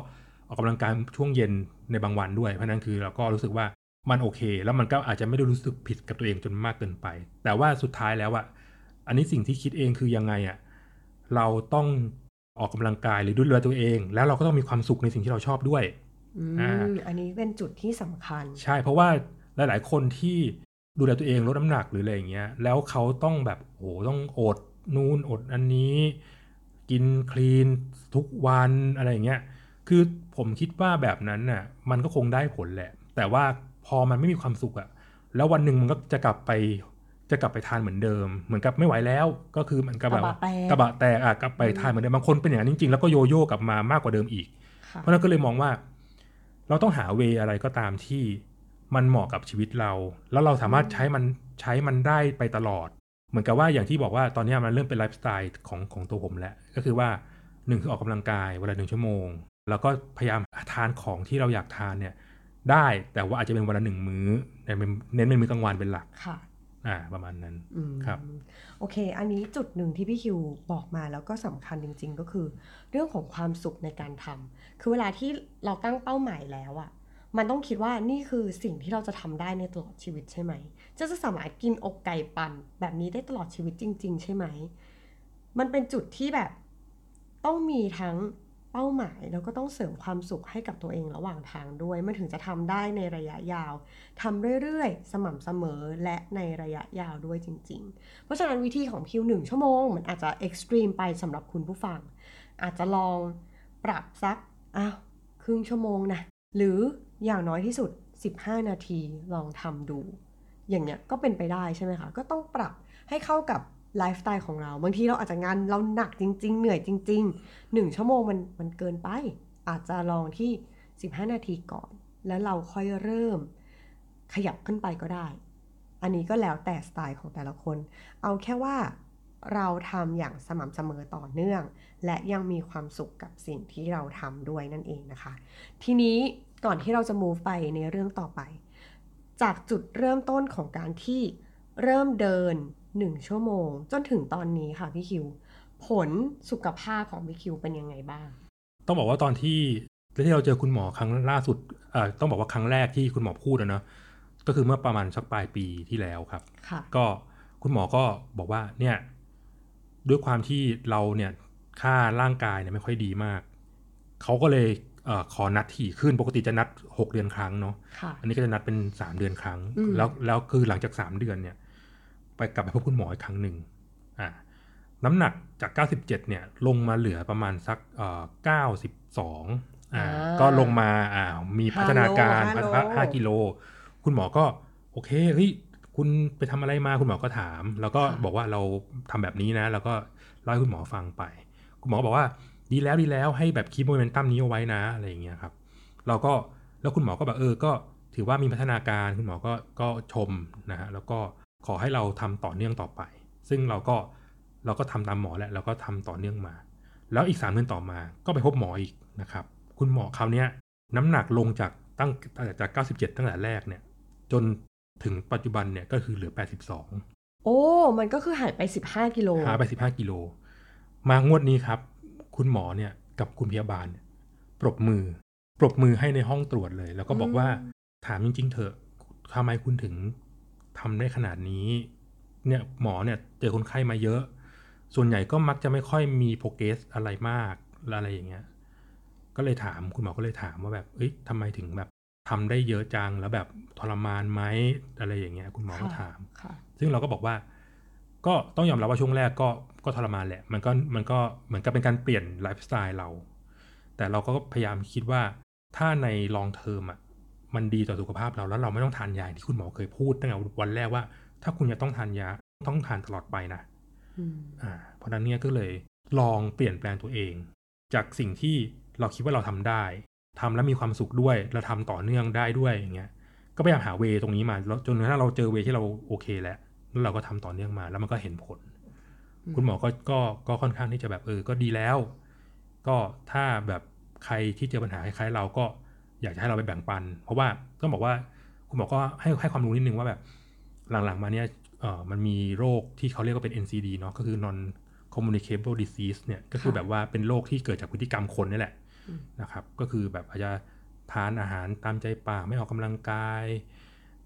ออกกำลังกายช่วงเย็นในบางวันด้วย เพราะนั้นคือเราก็รู้สึกว่ามันโอเค แล้วมันก็อาจจะไม่ได้รู้สึกผิดกับตัวเองจนมากเกินไป แต่ว่าสุดท้ายแล้วอะอันนี้สิ่งที่คิดเองคือยังไงอะ เราต้องออกกำลังกายหรือดูแลตัวเอง แล้วเราก็ต้องมีความสุขในสิ่งที่เราชอบด้วยอ่าอันนี้เป็นจุดที่สำคัญ ใช่เพราะว่าหลาย ๆ คนที่ดูแลตัวเองลดน้ำหนักหรืออะไรอย่างเงี้ย แล้วเขาต้องแบบโอ้ต้องอดนูนอดอันนี้ กินคลีนทุกวันอะไรอย่างเงี้ยคือผมคิดว่าแบบนั้นน่ะมันก็คงได้ผลแหละ แต่ว่าพอมันไม่มีความสุขอะแล้ววันหนึ่งมันก็จะกลับไป จะกลับไปทานเหมือนเดิม เหมือนกับไม่ไหวแล้ว ก็คือเหมือนกับแบบกระบะแตกอะกลับไปทานเหมือนเดิมบางคนเป็นอย่างนั้นจริงๆ แล้วก็โยโย่กลับมามากกว่าเดิมอีก เพราะนั้นก็เลยมองว่า เราต้องหาเวอะไรก็ตามที่มันเหมาะกับชีวิตเรา แล้วเราสามารถใช้มันใช้มันได้ไปตลอด เหมือนกับว่าอย่างที่บอกว่าตอนนี้มันเริ่มเป็นไลฟ์สไตล์ของของตัวผมแล้วก็คือว่าหนึ่งคือออกกำลังกายเวลาหนึ่งชั่วโมงเราก็พยายามทานของที่เราอยากทานเนี่ยได้แต่ว่าอาจจะเป็นวันละหนึ่งมื้อเน้นเป็นมื้อกลางวันเป็นหลักค่ะ อ่าประมาณนั้นครับ โอเค อันนี้จุดหนึ่งที่พี่คิวบอกมาแล้วก็สำคัญจริง ๆ ก็คือ เรื่องของความสุขในการทำคือเวลาที่เราตั้งเป้าหมายแล้วอะมันต้องคิดว่านี่คือสิ่งที่เราจะทำได้ในตลอดชีวิตใช่ไหม จะจะสามารถกินอกไก่ปั่นแบบนี้ได้ตลอดชีวิตจริง ๆ ใช่ไหม มันเป็นจุดที่แบบต้องมีทั้ง เป้าหมายแล้วก็ต้องเสริมความสุขให้กับตัวเองระหว่างทางด้วย มันถึงจะทำได้ในระยะยาวทำเรื่อยๆ สม่ำเสมอและในระยะยาวด้วยจริง ๆ เพราะฉะนั้นวิธีของพิวหนึ่งชั่วโมง มันอาจจะเอ็กซ์ตรีมไปสำหรับคุณผู้ฟัง อาจจะลองปรับสักอ้าวครึ่งชั่วโมงนะหรืออย่างน้อยที่สุด 15 นาทีลองทำดู อย่างเงี้ยก็เป็นไปได้ใช่ไหมคะก็ต้องปรับให้เข้ากับ ไลฟ์สไตล์ของเรา บางทีเราอาจจะงานเราหนักจริง ๆ เหนื่อยจริงๆหนึ่งชั่วโมงมันมันเกินไป อาจจะลองที่ 15 นาทีก่อน แล้วเราค่อยเริ่มขยับขึ้นไปก็ได้ อันนี้ก็แล้วแต่สไตล์ของแต่ละคน เอาแค่ว่าเราทำอย่างสม่ำเสมอต่อเนื่อง และยังมีความสุขกับสิ่งที่เราทำด้วยนั่นเองนะคะ ทีนี้ก่อนที่เราจะ move ไปในเรื่องต่อไป จากจุดเริ่มต้นของการที่เริ่มเดิน 1 ชั่วโมง จนถึงตอนนี้ค่ะพี่คิว ผลสุขภาพของพี่คิวเป็นยังไงบ้าง ต้องบอกว่าตอนที่ที่เราเจอคุณหมอครั้งล่าสุดต้องบอกว่าครั้งแรกที่คุณหมอพูดนะเนาะก็คือเมื่อประมาณสักปลายปีที่แล้วครับ ก็คุณหมอก็บอกว่าเนี่ยด้วยความที่เราเนี่ยค่าร่างกายเนี่ยไม่ค่อยดีมาก เขาก็เลยเอขอนัดถี่ขึ้นปกติจะนัดหกเดือนครั้งเนาะ อันนี้ก็จะนัดเป็นสามเดือนครั้ง แล้วแล้วคือหลังจากสามเดือนเนี่ย ไปกลับไปพบคุณหมออีกครั้งหนึ่งอ่าน้ำหนักจาก 97 เนี่ย ลงมาเหลือประมาณสักเอ่อ92อ่าก็ลงมาอ่ามีพัฒนาการพัฒนาห้ากิโล คุณหมอก็โอเคเฮ้ยคุณไปทำอะไรมาคุณหมอก็ถาม แล้วก็บอกว่าเราทำแบบนี้นะ แล้วก็เล่าให้คุณหมอฟังไป คุณหมอบอกว่าดีแล้วดีแล้วให้แบบคีโมเมนตัมนี้เอาไว้นะอะไรอย่างเงี้ยครับเราก็แล้วคุณหมอก็แบบเออก็ถือว่ามีพัฒนาการคุณหมอก็ก็ชมนะฮะแล้วก็ ขอให้เราทำต่อเนื่องต่อไป ซึ่งเราก็เราก็ทำตามหมอแหละเราก็ทำต่อเนื่องมา แล้วอีกสามเดือนต่อมาก็ไปพบหมออีกนะครับ คุณหมอคราวนี้น้ำหนักลงจากตั้งจาก 97 ตั้งแต่แรกเนี่ย จนถึงปัจจุบันเนี่ยก็คือเหลือ 82 โอ้ มันก็คือหายไป 15 กิโลหายไป 15 กิโล มางวดนี้ครับ คุณหมอเนี่ยกับคุณพยาบาล ปรบมือ ปรบมือให้ในห้องตรวจเลย แล้วก็บอกว่าถามจริง ๆ เถอะทำไมคุณถึง ทำได้ขนาดนี้เนี่ยหมอเนี่ยเจอคนไข้มาเยอะ ส่วนใหญ่ก็มักจะไม่ค่อยมีโปรเกสอะไรมากอะไรอย่างเงี้ย ก็เลยถามคุณหมอก็เลยถามว่าแบบเอ้ยทำไมถึงแบบทำได้เยอะจังแล้วแบบทรมานไหมอะไรอย่างเงี้ย คุณหมอก็ถาม ซึ่งเราก็บอกว่า ก็ต้องยอมรับว่าช่วงแรกก็ก็ทรมานแหละ มันก็มันก็เหมือนกับเป็นการเปลี่ยนไลฟ์สไตล์เรา แต่เราก็พยายามคิดว่าถ้าในลองเทอมอะ มันดีต่อสุขภาพเราแล้วเราไม่ต้องทานยาที่คุณหมอเคยพูดตั้งแต่วันแรกว่า ถ้าคุณจะต้องทานยาต้องทานตลอดไปนะอ่า เพราะนั้นเนี่ยก็เลยลองเปลี่ยนแปลงตัวเอง จากสิ่งที่เราคิดว่าเราทำได้ทำแล้วมีความสุขด้วยเราทำต่อเนื่องได้ด้วยอย่างเงี้ย ก็พยายามหาเวตรงนี้มาแล้วจนกระทั่งเราเจอเวที่เราโอเคแล้วแล้วเราก็ทำต่อเนื่องมา แล้วมันก็เห็นผล คุณหมอก็ก็ก็ค่อนข้างที่จะแบบเออก็ดีแล้ว ก็ถ้าแบบใครที่เจอปัญหาคล้ายๆเราก็ อยากจะให้เราไปแบ่งปัน เพราะว่าต้องบอกว่าคุณหมอก็ให้ให้ความรู้นิดนึงว่าแบบหลังๆมาเนี้ยเออมันมีโรคที่เขาเรียกว่าเป็น NCD เนาะก็คือ non communicable disease เนี่ยก็คือแบบว่าเป็นโรคที่เกิดจากพฤติกรรมคนนี่แหละนะครับ ก็คือแบบอาจจะทานอาหารตามใจปากไม่ออกกำลังกาย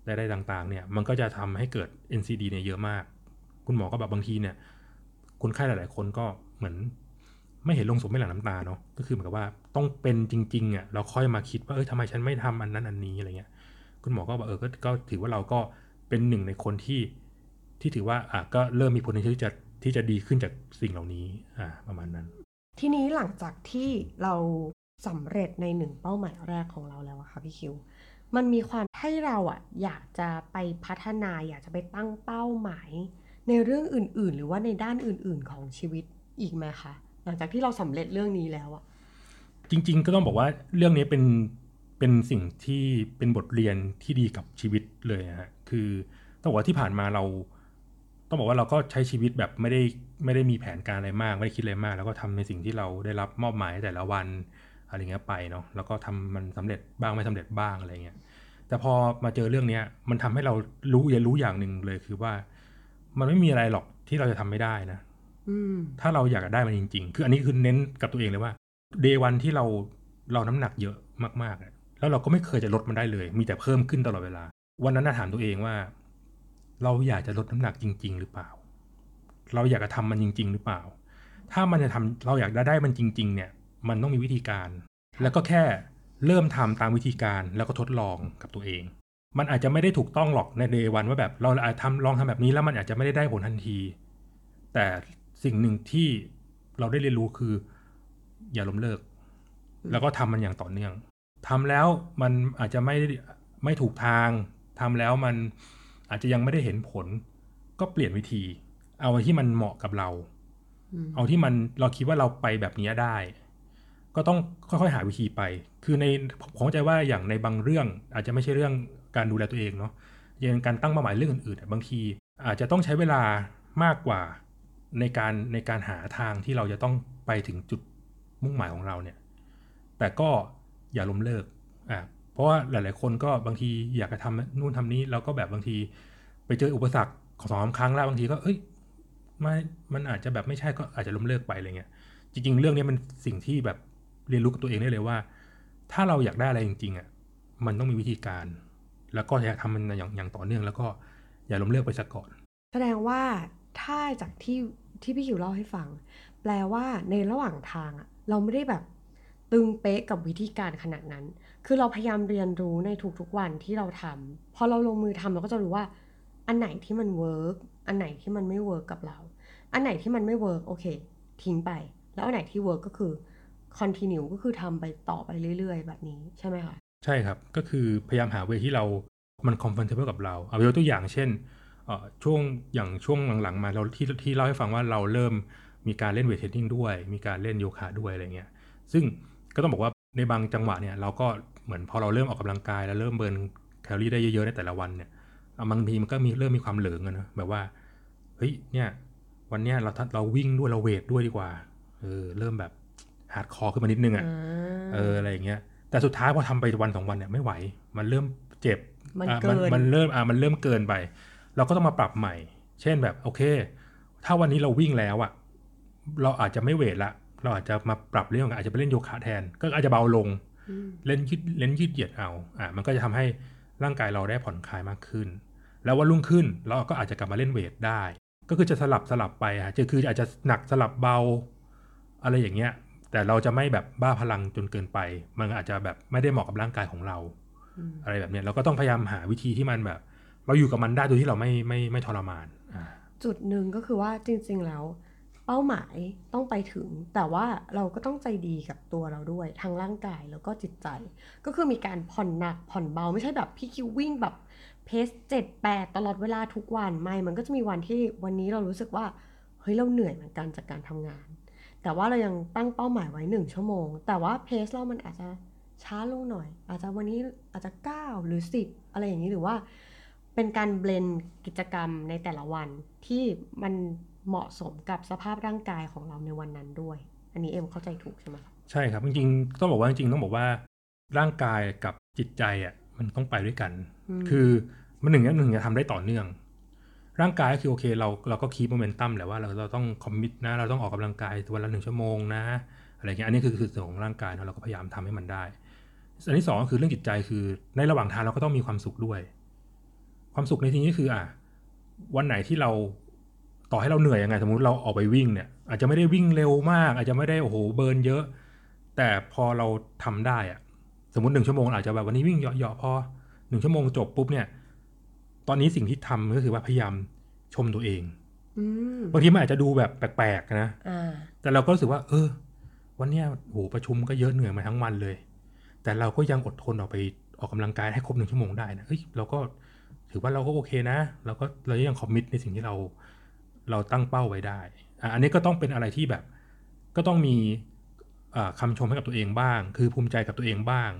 ใดๆต่างๆ เนี่ย มันก็จะทำให้เกิด NCD เนี่ยเยอะมาก คุณหมอก็แบบบางทีเนี่ยคนไข้หลาย ๆ คนก็เหมือน ไม่เห็นลงศพไม่หลั่งน้ำตาเนาะก็คือเหมือนกับว่าต้องเป็นจริงๆอะเราค่อยมาคิดว่าเออทำไมฉันไม่ทำอันนั้นอันนี้อะไรเงี้ย คุณหมอก็บอกเออก็ก็ถือว่าเราก็เป็นหนึ่งในคนที่ที่ถือว่าอะก็เริ่มมีผลที่จะที่จะดีขึ้นจากสิ่งเหล่านี้อ่าประมาณนั้น ทีนี้หลังจากที่เราสำเร็จในหนึ่งเป้าหมายแรกของเราแล้วอะค่ะพี่คิว มันมีความให้เราอะอยากจะไปพัฒนาอยากจะไปตั้งเป้าหมาย ในเรื่องอื่นๆ หรือว่าในด้านอื่นๆของชีวิตอีกไหมคะ หลังจากที่เราสำเร็จเรื่องนี้แล้วอะจริง ๆ ก็ต้องบอกว่าเรื่องนี้เป็นเป็นสิ่งที่เป็นบทเรียนที่ดีกับชีวิตเลยฮะคือต้องบอกว่าที่ผ่านมาเรา ต้องบอกว่าเราก็ใช้ชีวิตแบบไม่ได้ไม่ได้มีแผนการอะไรมาก ไม่ได้คิดอะไรมาก แล้วก็ทำในสิ่งที่เราได้รับมอบหมายแต่ละวันอะไรเงี้ยไปเนาะแล้วก็ทำมันสำเร็จบ้างไม่สำเร็จบ้างอะไรเงี้ยแต่พอมาเจอเรื่องเนี้ยมันทำให้เรารู้เรียนรู้อย่างหนึ่งเลยคือว่า มันไม่มีอะไรหรอกที่เราจะทำไม่ได้นะ ถ้าเราอยากได้มันจริง ๆ คืออันนี้คือเน้นกับตัวเองเลยว่าเดวันที่เราเราน้ำหนักเยอะมากๆ แล้วเราก็ไม่เคยจะลดมันได้เลย มีแต่เพิ่มขึ้นตลอดเวลา วันนั้นถามตัวเองว่า เราอยากจะลดน้ำหนักจริง ๆ หรือเปล่า เราอยากจะทำมันจริง ๆ หรือเปล่า ถ้ามันจะทำเราอยากได้ได้มันจริง ๆ เนี่ย มันต้องมีวิธีการ แล้วก็แค่เริ่มทำตามวิธีการแล้วก็ทดลองกับตัวเอง มันอาจจะไม่ได้ถูกต้องหรอกในเดวันว่าแบบเราอาจทำลองทำแบบนี้แล้วมันอาจจะไม่ได้ได้ผลทันที แต่ สิ่งหนึ่งที่เราได้เรียนรู้คือ อย่าล้มเลิก แล้วก็ทำมันอย่างต่อเนื่องทำแล้วมันอาจจะไม่ไม่ถูกทางทำแล้วมันอาจจะยังไม่ได้เห็นผล ก็เปลี่ยนวิธี เอาที่มันเหมาะกับเรา เอาที่มันเราคิดว่าเราไปแบบนี้ได้ ก็ต้องค่อยๆหาวิธีไป คือในผมเข้าใจว่าอย่างในบางเรื่อง อาจจะไม่ใช่เรื่องการดูแลตัวเองเนาะอย่างการตั้งเป้าหมายเรื่องอื่นๆบางที อาจจะต้องใช้เวลามากกว่า ในการในการหาทางที่เราจะต้องไปถึงจุดมุ่งหมายของเราเนี่ย แต่ก็อย่าล้มเลิกอ่าเพราะว่าหลาย ๆ คนก็บางทีอยากจะทำนู่นทำนี้แล้วก็แบบบางที ไปเจออุปสรรคของสองครั้งแล้วบางทีก็เอ้ยไม่มันอาจจะแบบไม่ใช่ก็อาจจะล้มเลิกไปอะไรเงี้ยจริง ๆ เรื่องนี้มันสิ่งที่แบบเรียนรู้กับตัวเองได้เลยว่า ถ้าเราอยากได้อะไรจริง ๆอะมันต้องมีวิธีการ แล้วก็อยากทำมันอย่างอย่างต่อเนื่อง แล้วก็อย่าล้มเลิกไปซะก่อน แสดงว่าถ้าจากที่ ที่พี่คิวเล่าให้ฟัง แปลว่าในระหว่างทางอะเราไม่ได้แบบตึงเป๊ะกับวิธีการขนาดนั้น คือเราพยายามเรียนรู้ในทุกๆวันที่เราทำพอเราลงมือทำเราก็จะรู้ว่า อันไหนที่มัน work อันไหนที่มันไม่ work กับเรา อันไหนที่มันไม่ work โอเค ทิ้งไป แล้วอันไหนที่ work ก็คือ continue ก็คือทำไปต่อไปเรื่อย ๆ แบบนี้ใช่ไหมคะ ใช่ครับ ก็คือพยายามหา way ที่เรา มัน comfortable กับเรา เอายกตัวอย่างเช่น ช่วงอย่างช่วงหลังๆ มาเราที่ที่เล่าให้ฟังว่าเราเริ่มมีการเล่น weight training ด้วย มีการเล่นโยคะด้วยอะไรเงี้ยซึ่งก็ต้องบอกว่าในบางจังหวะเนี่ยเราก็เหมือนพอเราเริ่มออกกำลังกายแล้วเริ่ม burn แคลอรี่ได้เยอะๆในแต่ละวันเนี่ยบางทีมันก็มีเริ่มมีความเหลิงนะแบบว่าเฮ้ยเนี่ยวันเนี้ยเราเราวิ่งด้วยเรา weight ด้วยดีกว่าเออเริ่มแบบ hardcore ขึ้นมานิดนึงอะ่ะเอออะไรอย่างเงี้ยแต่สุดท้ายพอทำไปวันสองวันเนี่ยไม่ไหว มันเริ่มเจ็บมันเกินมันเริ่มอะมันเริ่มเกินไป เราก็ต้องมาปรับใหม่ เช่นแบบโอเค ถ้าวันนี้เราวิ่งแล้วอะ่ะเราอาจจะไม่เวทละ เราอาจจะมาปรับเรื่องอาจจะไปเล่นโยคะแทน ก็อาจจะเบาลง เล่นยืดเล่นยืดเหยียดเอา อะมันก็จะทำให้ร่างกายเราได้ผ่อนคลายมากขึ้น แล้ววันรุ่งขึ้นเราก็อาจจะกลับมาเล่นเวทได้ ก็คือจะสลับสลับไปอะจะคืออาจจะหนักสลับเบา อะไรอย่างเงี้ย แต่เราจะไม่แบบบ้าพลังจนเกินไป มันอาจจะแบบไม่ได้เหมาะกับร่างกายของเรา อะไรแบบเนี้ยเราก็ต้องพยายามหาวิธีที่มันแบบ เราอยู่กับมันได้โดยที่เราไม่ไม่ไม่ทรมาน จุดหนึ่งก็คือว่าจริง ๆ แล้วเป้าหมายต้องไปถึง แต่ว่าเราก็ต้องใจดีกับตัวเราด้วยทั้งร่างกายแล้วก็จิตใจ ก็คือมีการผ่อนหนักผ่อนเบาไม่ใช่แบบพี่คิววิ่งแบบเพสเจ็ดแปดตลอดเวลาทุกวันไม่ มันก็จะมีวันที่วันนี้เรารู้สึกว่าเฮ้ยเราเหนื่อยเหมือนกันจากการทำงาน แต่ว่าเรายังตั้งเป้าหมายไว้หนึ่งชั่วโมง แต่ว่าเพสเรามันอาจจะช้าลงหน่อย อาจจะวันนี้อาจจะ 9 หรือ 10 อะไรอย่างนี้หรือว่า เป็นการเบลนกิจกรรมในแต่ละวันที่มันเหมาะสมกับสภาพร่างกายของเราในวันนั้นด้วย อันนี้เอ็มเข้าใจถูกใช่ไหมใช่ครับจริงๆต้องบอกว่าจริงๆต้องบอกว่า ร่างกายกับจิตใจอะมันต้องไปด้วยกัน คือมันหนึ่งหนึ่งจะทำได้ต่อเนื่อง ร่างกายก็คือโอเค เราเราก็คีบโมเมนตัมแหละว่าเราเราต้องคอมมิตนะ เราต้องออกกำลังกายวันละหนึ่งชั่วโมงนะอะไรเงี้ยอันนี้คือคือส่วนของร่างกายเราก็พยายามทำให้มันได้ อันที่สองก็คือเรื่องจิตใจคือในระหว่างทางเราก็ต้องมีความสุขด้วย ความสุขในที่นี้คืออะวันไหนที่เราต่อให้เราเหนื่อยยังไง สมมุติเราออกไปวิ่งเนี่ย อาจจะไม่ได้วิ่งเร็วมาก อาจจะไม่ได้โอ้โหเบิร์นเยอะ แต่พอเราทำได้อะสมมติหนึ่งชั่วโมงอาจจะแบบวันนี้วิ่งเหยาะๆพอหนึ่งชั่วโมงจบปุ๊บเนี่ย ตอนนี้สิ่งที่ทำก็คือว่าพยายามชมตัวเองบางทีมันอาจจะดูแบบแปลกๆนะแต่เราก็รู้สึกว่า เออ วันเนี้ยโหประชุมก็เยอะเหนื่อยมาทั้งวันเลย แต่เราก็ยังอดทนออกไปออกกำลังกายให้ครบหนึ่งชั่วโมงได้นะเฮ้ยเราก็ ถือว่าเราก็โอเคนะ เราก็เรายังคอมมิตในสิ่งที่เราเราตั้งเป้าไว้ได้ อันนี้ก็ต้องเป็นอะไรที่แบบก็ต้องมีคำชมให้กับตัวเองบ้าง คือภูมิใจกับตัวเองบ้าง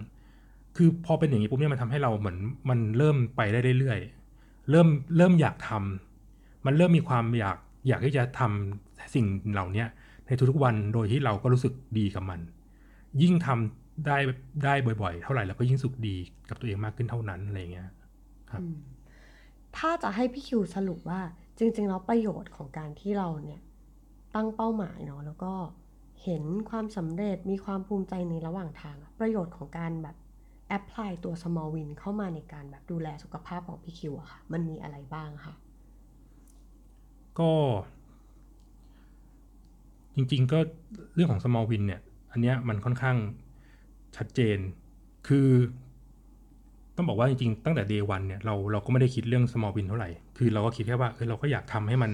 คือพอเป็นอย่างนี้ปุ๊บเนี่ยมันทำให้เราเหมือนมันเริ่มไปได้เรื่อยๆ เริ่มเริ่มอยากทำมันเริ่มมีความอยากอยากที่จะทำสิ่งเหล่านี้ในทุกๆวันโดยที่เราก็รู้สึกดีกับมัน ยิ่งทำได้ได้บ่อยๆ เท่าไหร่เราก็ยิ่งสุขดีกับตัวเองมากขึ้นเท่านั้นอะไรเงี้ยครับ ถ้าจะให้พี่คิวสรุปว่าจริงๆแล้วประโยชน์ของการที่เราเนี่ยตั้งเป้าหมายเนาะแล้วก็เห็นความสำเร็จมีความภูมิใจในระหว่างทาง ประโยชน์ของการแบบแอพพลายตัว small win เข้ามาในการแบบดูแลสุขภาพของพี่คิวอะค่ะ มันมีอะไรบ้างคะก็ จริงๆก็เรื่องของ small win เนี่ย อันเนี้ยมันค่อนข้างชัดเจน คือ ต้องบอกว่าจริงๆตั้งแต่ day one เนี่ยเราเราก็ไม่ได้คิดเรื่อง small win เท่าไหร่ คือเราก็คิดแค่ว่าเออเราก็อยากทำให้มัน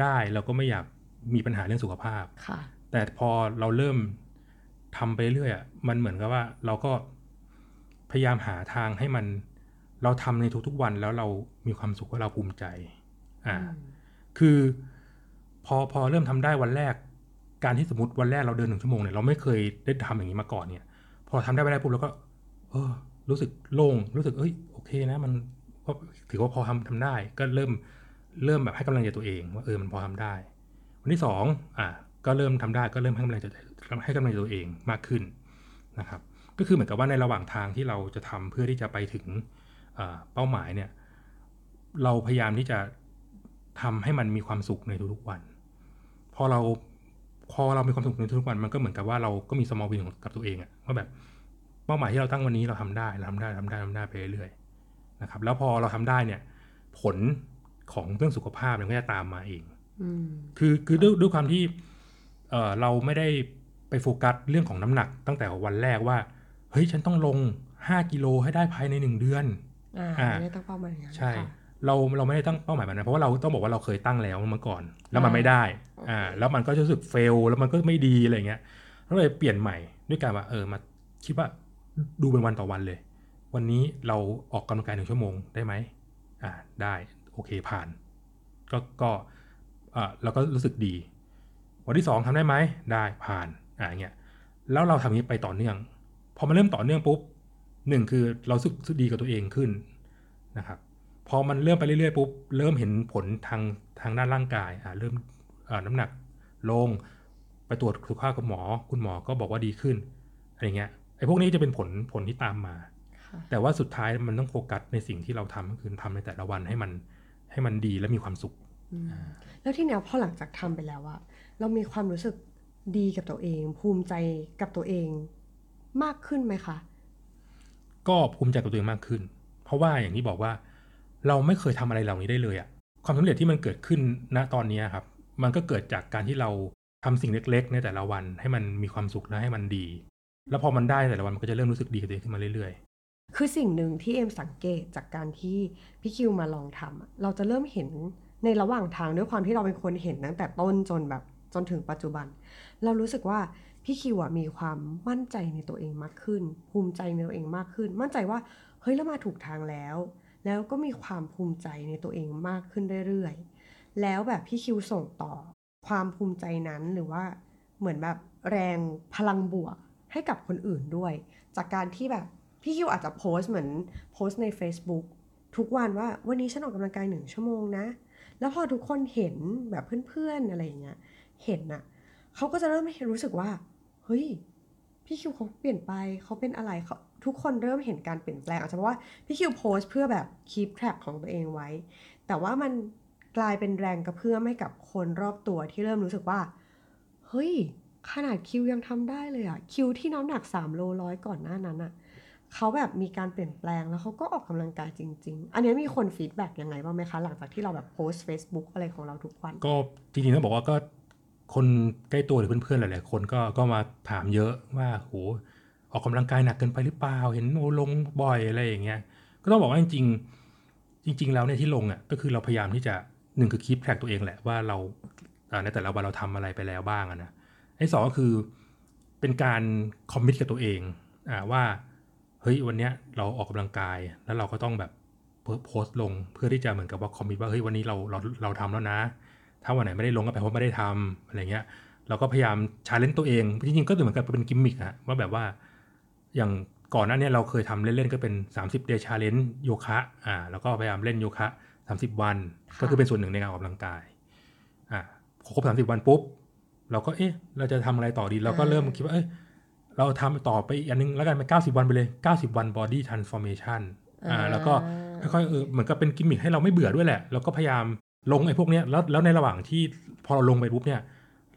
ได้ เราก็ไม่อยากมีปัญหาเรื่องสุขภาพแต่พอเราเริ่มทำไปเรื่อยอะมันเหมือนกับว่าเราก็พยายามหาทางให้มันเราทำในทุกๆวันแล้วเรามีความสุขว่าเราภูมิใจ อ่า คือพอพอเริ่มทำได้วันแรก การที่สมมติวันแรกเราเดินหนึ่งชั่วโมงเนี่ยเราไม่เคยได้ทำอย่างนี้มาก่อนเนี่ย พอทำได้ไปได้ปุ๊บเราก็ เออ รู้สึกโล่งรู้สึกเอ้ยโอเคนะ มันก็ถือว่าพอทำทำได้ ก็เริ่มเริ่มแบบให้กำลังใจตัวเองว่าเออมันพอทำได้ วันที่สองอะก็เริ่มทำได้ก็เริ่มให้กำลังใจให้กำลังใจตัวเองมากขึ้นนะครับ ก็คือเหมือนกับว่าในระหว่างทางที่เราจะทำเพื่อที่จะไปถึงเป้าหมายเนี่ยเราพยายามที่จะทำให้มันมีความสุขในทุกๆวัน พอเราพอเรามีความสุขในทุกๆวันมันก็เหมือนกับว่าเราก็มีสมอลวินกับตัวเองอะว่าแบบ เป้าหมายที่เราตั้งวันนี้เราทำได้เราทำได้ทำได้ทำได้ไปเรื่อยๆนะครับ แล้วพอเราทำได้เนี่ย ผลของเรื่องสุขภาพมันก็จะตามมาเองคือคือด้วยด้วยความที่เออเราไม่ได้ไปโฟกัสเรื่องของน้ำหนัก ตั้งแต่วันแรกว่า เฮ้ยฉันต้องลงห้ากิโลให้ได้ภายในหนึ่งเดือนอ่าไม่ได้ตั้งเป้าหมายใช่ เราเราไม่ได้ตั้งเป้าหมายแบบนั้นเพราะว่าเราต้องบอกว่าเราเคยตั้งแล้วเมื่อก่อน แล้วมันไม่ได้อ่าแล้วมันก็รู้สึกเฟลแล้วมันก็ไม่ดีอะไรเงี้ยเราเลยเปลี่ยนใหม่ด้วยการว่าเออมาคิดว่า ดูเป็นวันต่อวันเลย วันนี้เราออกกำลังกายหนึ่งชั่วโมงได้ไหมอ่าได้โอเคผ่าน ก็ก็อ่าเราก็รู้สึกดี วันที่สองทำได้ไหมได้ผ่านอ่าเงี้ยแล้วเราทำนี้ไปต่อเนื่องพอมันเริ่มต่อเนื่องปุ๊บหนึ่งคือเราสึกดีกับตัวเองขึ้นนะครับพอมันเริ่มไปเรื่อยๆปุ๊บเริ่มเห็นผลทางทางด้านร่างกายอ่าเริ่มอ่าน้ำหนักลง ไปตรวจสุขภาพกับหมอ คุณหมอก็บอกว่าดีขึ้นอะไรเงี้ย พวกนี้จะเป็นผลผลที่ตามมา แต่ว่าสุดท้ายมันต้องโฟกัสในสิ่งที่เราทำคือทำในแต่ละวันให้มันให้มันดีและมีความสุข แล้วที่เนี้ยพอหลังจากทำไปแล้วอะเรามีความรู้สึกดีกับตัวเอง ภูมิใจกับตัวเองมากขึ้นไหมคะ ก็ภูมิใจกับตัวเองมากขึ้น เพราะว่าอย่างที่บอกว่า เราไม่เคยทำอะไรเหล่านี้ได้เลยอะความสำเร็จที่มันเกิดขึ้นณตอนนี้ครับ มันก็เกิดจากการที่เราทำสิ่งเล็ก ๆ ในแต่ละวันให้มันมีความสุขและให้มันดี แล้วพอมันได้แต่ละวันมันก็จะเริ่มรู้สึกดีกับตัวเองขึ้นมาเรื่อยๆ คือสิ่งหนึ่งที่เอ็มสังเกตจากการที่พี่คิวมาลองทำเราจะเริ่มเห็นในระหว่างทางด้วยความที่เราเป็นคนเห็นตั้งแต่ต้นจนแบบจนถึงปัจจุบัน เรารู้สึกว่าพี่คิวมีความมั่นใจในตัวเองมากขึ้น ภูมิใจในตัวเองมากขึ้น มั่นใจว่าเฮ้ยเรามาถูกทางแล้ว แล้วก็มีความภูมิใจในตัวเองมากขึ้นเรื่อยๆแล้วแบบพี่คิวส่งต่อ ความภูมิใจนั้นหรือว่าเหมือนแบบแรงพลังบวก ให้กับคนอื่นด้วย จากการที่แบบพี่คิวอาจจะโพสเหมือนโพสใน Facebook ทุกวันว่าวันนี้ฉันออกกำลังกายหนึ่งชั่วโมงนะ แล้วพอทุกคนเห็นแบบเพื่อนๆอะไรอย่างเงี้ยเห็นอะเขาก็จะเริ่มรู้สึกว่า เฮ้ย พี่คิวเขาเปลี่ยนไปเขาเป็นอะไรเขาทุกคนเริ่มเห็นการเปลี่ยนแปลงอาจจะเพราะว่าพี่คิวโพสต์เพื่อแบบ keep track ของตัวเองไว้ แต่ว่ามันกลายเป็นแรงกระเพื่อมให้กับคนรอบตัวที่เริ่มรู้สึกว่า เฮ้ย ขนาดคิวยังทำได้เลยอะคิวที่น้ำหนัก3โลร้อยก่อนหน้านั้นอะเขาแบบมีการเปลี่ยนแปลงแล้วเขาก็ออกกำลังกายจริง ๆ อันนี้มีคน feedback ยังไงบ้างไหมคะ หลังจากที่เราแบบโพสต์ Facebook อะไรของเราทุกวัน ก็จริงๆต้องบอกว่าก็คนใกล้ตัวหรือเพื่อนๆหลายๆคนก็ก็มาถามเยอะว่าโหออกกำลังกายหนักเกินไปหรือเปล่า เห็นโอลงบ่อยอะไรอย่างเงี้ย ก็ต้องบอกว่าจริงๆ จริง ๆ แล้วเนี่ยที่ลงอะก็คือเราพยายามที่จะหนึ่งคือคีปแทร็กตัวเองแหละว่าเราในแต่ละวันเราทำอะไรไปแล้วบ้างนะ ไอ้สองก็คือเป็นการคอมมิตกับตัวเองอ่าว่าเฮ้ยวันเนี้ยเราออกกำลังกายแล้วเราก็ต้องแบบโพสต์ลงเพื่อที่จะเหมือนกับว่า commit ว่าเฮ้ยวันนี้เราเราเราทำแล้วนะ ถ้าวันไหนไม่ได้ลงก็แปลว่าไม่ได้ทำอะไรเงี้ยเราก็พยายาม challenge ตัวเองจริงๆก็เหมือนกับเป็นกิมมิคอะว่าแบบว่าอย่างก่อนหน้านี้เราเคยทำเล่นๆก็เป็น 30 day challenge โยคะอ่าแล้วก็พยายามเล่นโยคะ 30 วัน ก็คือเป็นส่วนหนึ่งในการออกกำลังกายอ่าครบ 30 วันปุ๊บ เราก็เอ๊ะ เราจะทำอะไรต่อดี เราก็เริ่มคิดว่า เอ้ยเราทำต่อไปอีกอันนึงแล้วกันไป90วันไปเลย90วัน body transformation อ่าแล้วก็ค่อยๆเออเหมือนกับเป็นกิมมิคให้เราไม่เบื่อด้วยแหละแล้วก็พยายามลงไอ้พวกเนี้ยแล้วแล้วในระหว่างที่พอเราลงไปปุ๊บเนี่ย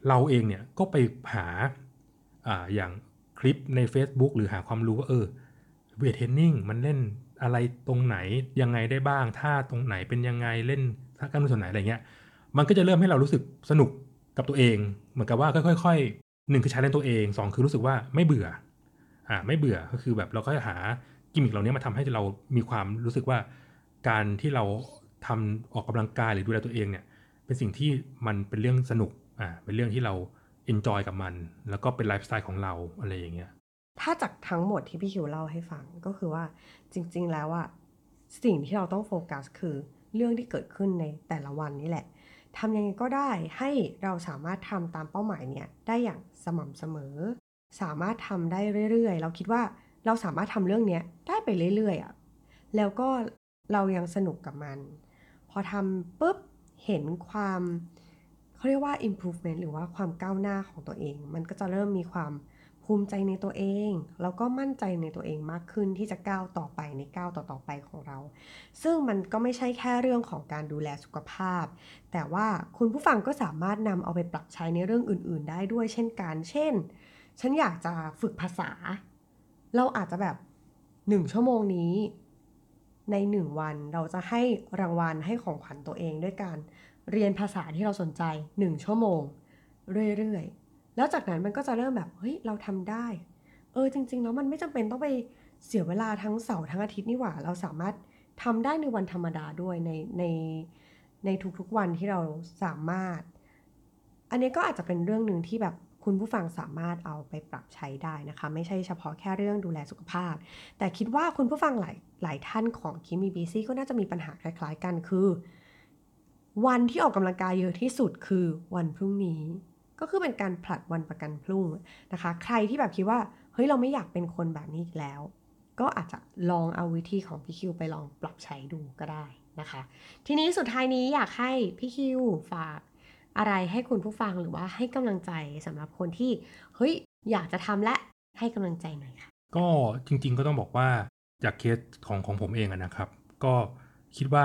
เราเองเนี่ยก็ไปหาอ่าอย่างคลิปใน Facebook หรือหาความรู้ว่าเออเวทเทรนนิ่งมันเล่นอะไรตรงไหนยังไงได้บ้างท่าตรงไหนเป็นยังไงเล่นท่ากล้ามเนื้อส่วนไหนอะไรเงี้ยมันก็จะเริ่มให้เรารู้สึกสนุก กับตัวเอง เหมือนกับว่าค่อยๆหนึ่งคือใช้เล่นตัวเองสองคือรู้สึกว่าไม่เบื่ออ่าไม่เบื่อก็คือแบบเราก็จะหากิมมิคเหล่านี้มาทำให้เรามีความรู้สึกว่าการที่เราทำออกกำลังกายหรือดูแลตัวเองเนี่ย เป็นสิ่งที่มันเป็นเรื่องสนุกอ่าเป็นเรื่องที่เรา enjoy กับมัน แล้วก็เป็นไลฟ์สไตล์ของเราอะไรอย่างเงี้ยถ้าจากทั้งหมดที่พี่คิวเล่าให้ฟังก็คือว่าจริง ๆ แล้วอะสิ่งที่เราต้องโฟกัสคือเรื่องที่เกิดขึ้นในแต่ละวันนี่แหละ ทำยังไงก็ได้ให้เราสามารถทำตามเป้าหมายเนี่ยได้อย่างสม่ำเสมอ สามารถทำได้เรื่อยๆ เราคิดว่าเราสามารถทำเรื่องนี้ได้ไปเรื่อยๆอะแล้วก็เรายังสนุกกับมัน พอทำปุ๊บเห็นความเขาเรียกว่า improvement หรือว่าความก้าวหน้าของตัวเอง มันก็จะเริ่มมีความ ภูมิใจในตัวเอง แล้วก็มั่นใจในตัวเองมากขึ้นที่จะก้าวต่อไปในก้าวต่อๆไปของเรา ซึ่งมันก็ไม่ใช่แค่เรื่องของการดูแลสุขภาพ แต่ว่าคุณผู้ฟังก็สามารถนำเอาไปปรับใช้ในเรื่องอื่น ๆ ได้ด้วยเช่นกัน เช่น ฉันอยากจะฝึกภาษา เราอาจจะแบบหนึ่งชั่วโมงนี้ ในหนึ่งวันเราจะให้รางวัลให้ของขวัญตัวเองด้วยการเรียนภาษาที่เราสนใจหนึ่งชั่วโมง เรื่อย ๆ แล้วจากนั้นมันก็จะเริ่มแบบเฮ้ยเราทำได้ เออจริงๆแล้วมันไม่จำเป็นต้องไปเสียเวลาทั้งเสาร์ทั้งอาทิตย์นี่หว่า เราสามารถทำได้ในวันธรรมดาด้วยในในในทุกๆวันที่เราสามารถ อันนี้ก็อาจจะเป็นเรื่องหนึ่งที่แบบคุณผู้ฟังสามารถเอาไปปรับใช้ได้นะคะ ไม่ใช่เฉพาะแค่เรื่องดูแลสุขภาพ แต่คิดว่าคุณผู้ฟังหลายหลายท่านของคิมีบีซี่ก็น่าจะมีปัญหาคล้าย ๆ กันคือ วันที่ออกกำลังกายเยอะที่สุดคือวันพรุ่งนี้ ก็คือเป็นการผลัดวันประกันพรุ่งนะคะ ใครที่แบบคิดว่าเฮ้ยเราไม่อยากเป็นคนแบบนี้อีกแล้ว ก็อาจจะลองเอาวิธีของพี่คิวไปลองปรับใช้ดูก็ได้นะคะ ทีนี้สุดท้ายนี้อยากให้พี่คิวฝากอะไรให้คุณผู้ฟังหรือว่าให้กำลังใจสำหรับคนที่เฮ้ยอยากจะทำและให้กำลังใจหน่อยค่ะก็จริงๆก็ต้องบอกว่าจากเคสของของผมเองนะครับ ก็คิดว่า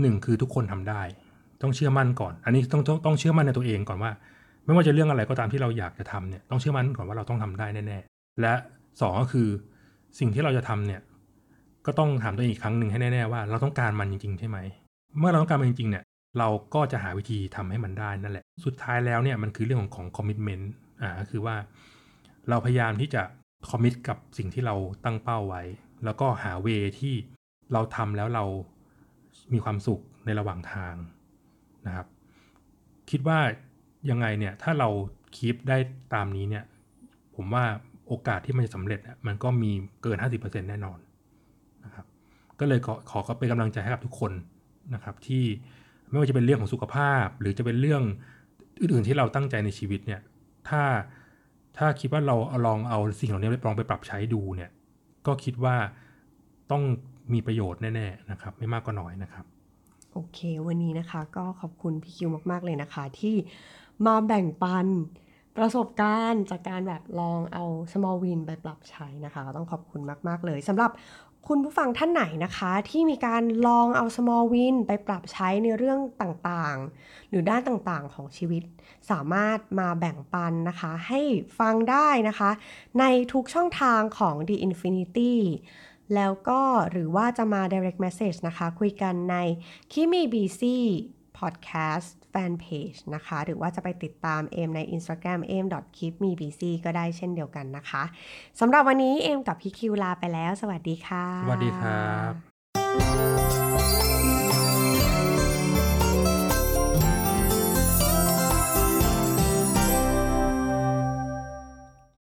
หนึ่งคือทุกคนทำได้ ต้องเชื่อมั่นก่อน อันนี้ต้องต้องต้องเชื่อมั่นในตัวเองก่อนว่า ไม่ว่าจะเรื่องอะไรก็ตามที่เราอยากจะทำเนี่ยต้องเชื่อมั่นก่อนว่าเราต้องทำได้แน่ๆและสองก็คือสิ่งที่เราจะทำเนี่ยก็ต้องถามตัวเองอีกครั้งหนึ่งให้แน่ๆว่าเราต้องการมันจริงๆใช่ไหมเมื่อเราต้องการมันจริงๆเนี่ยเราก็จะหาวิธีทำให้มันได้นั่นแหละ สุดท้ายแล้วเนี่ยมันคือเรื่องของของคอมมิชเมนต์อ่าคือว่าเราพยายามที่จะคอมมิตกับสิ่งที่เราตั้งเป้าไว้ แล้วก็หาเวที่เราทำแล้วเรามีความสุขในระหว่างทางนะครับ คิดว่า ยังไงเนี่ยถ้าเราคีปได้ตามนี้เนี่ยผมว่าโอกาสที่มันจะสำเร็จมันก็มีเกิน 50%แน่นอนนะครับก็เลยขอขอเป็นกำลังใจให้กับทุกคนนะครับที่ไม่ว่าจะเป็นเรื่องของสุขภาพ หรือจะเป็นเรื่องอื่นๆที่เราตั้งใจในชีวิตเนี่ยถ้าถ้าคิดว่าเราเอาลองเอาสิ่งเหล่านี้ลองไปปรับใช้ดูเนี่ยก็คิดว่าต้องมีประโยชน์แน่ๆนะครับไม่มากก็น้อยนะครับ โอเค วันนี้นะคะก็ขอบคุณพี่คิวมากๆเลยนะคะที่ มาแบ่งปันประสบการณ์จากการแบบลองเอา small win ไปปรับใช้นะคะก็ต้องขอบคุณมาก ๆ เลยสำหรับคุณผู้ฟังท่านไหนนะคะ ที่มีการลองเอา small win ไปปรับใช้ในเรื่องต่างๆ หรือด้านต่างๆของชีวิต สามารถมาแบ่งปันนะคะ ให้ฟังได้นะคะ ในทุกช่องทางของ The Infinity แล้วก็หรือว่าจะมา direct message นะคะ คุยกันใน Kimi BC Podcast Fanpage นะคะ หรือว่าจะไปติดตามเอมใน Instagram a m k e e p m e b c ก็ได้เช่นเดียวกันนะคะสำหรับวันนี้เอมกับพี่คิวลาไปแล้ว สวัสดีค่ะ สวัสดีครับ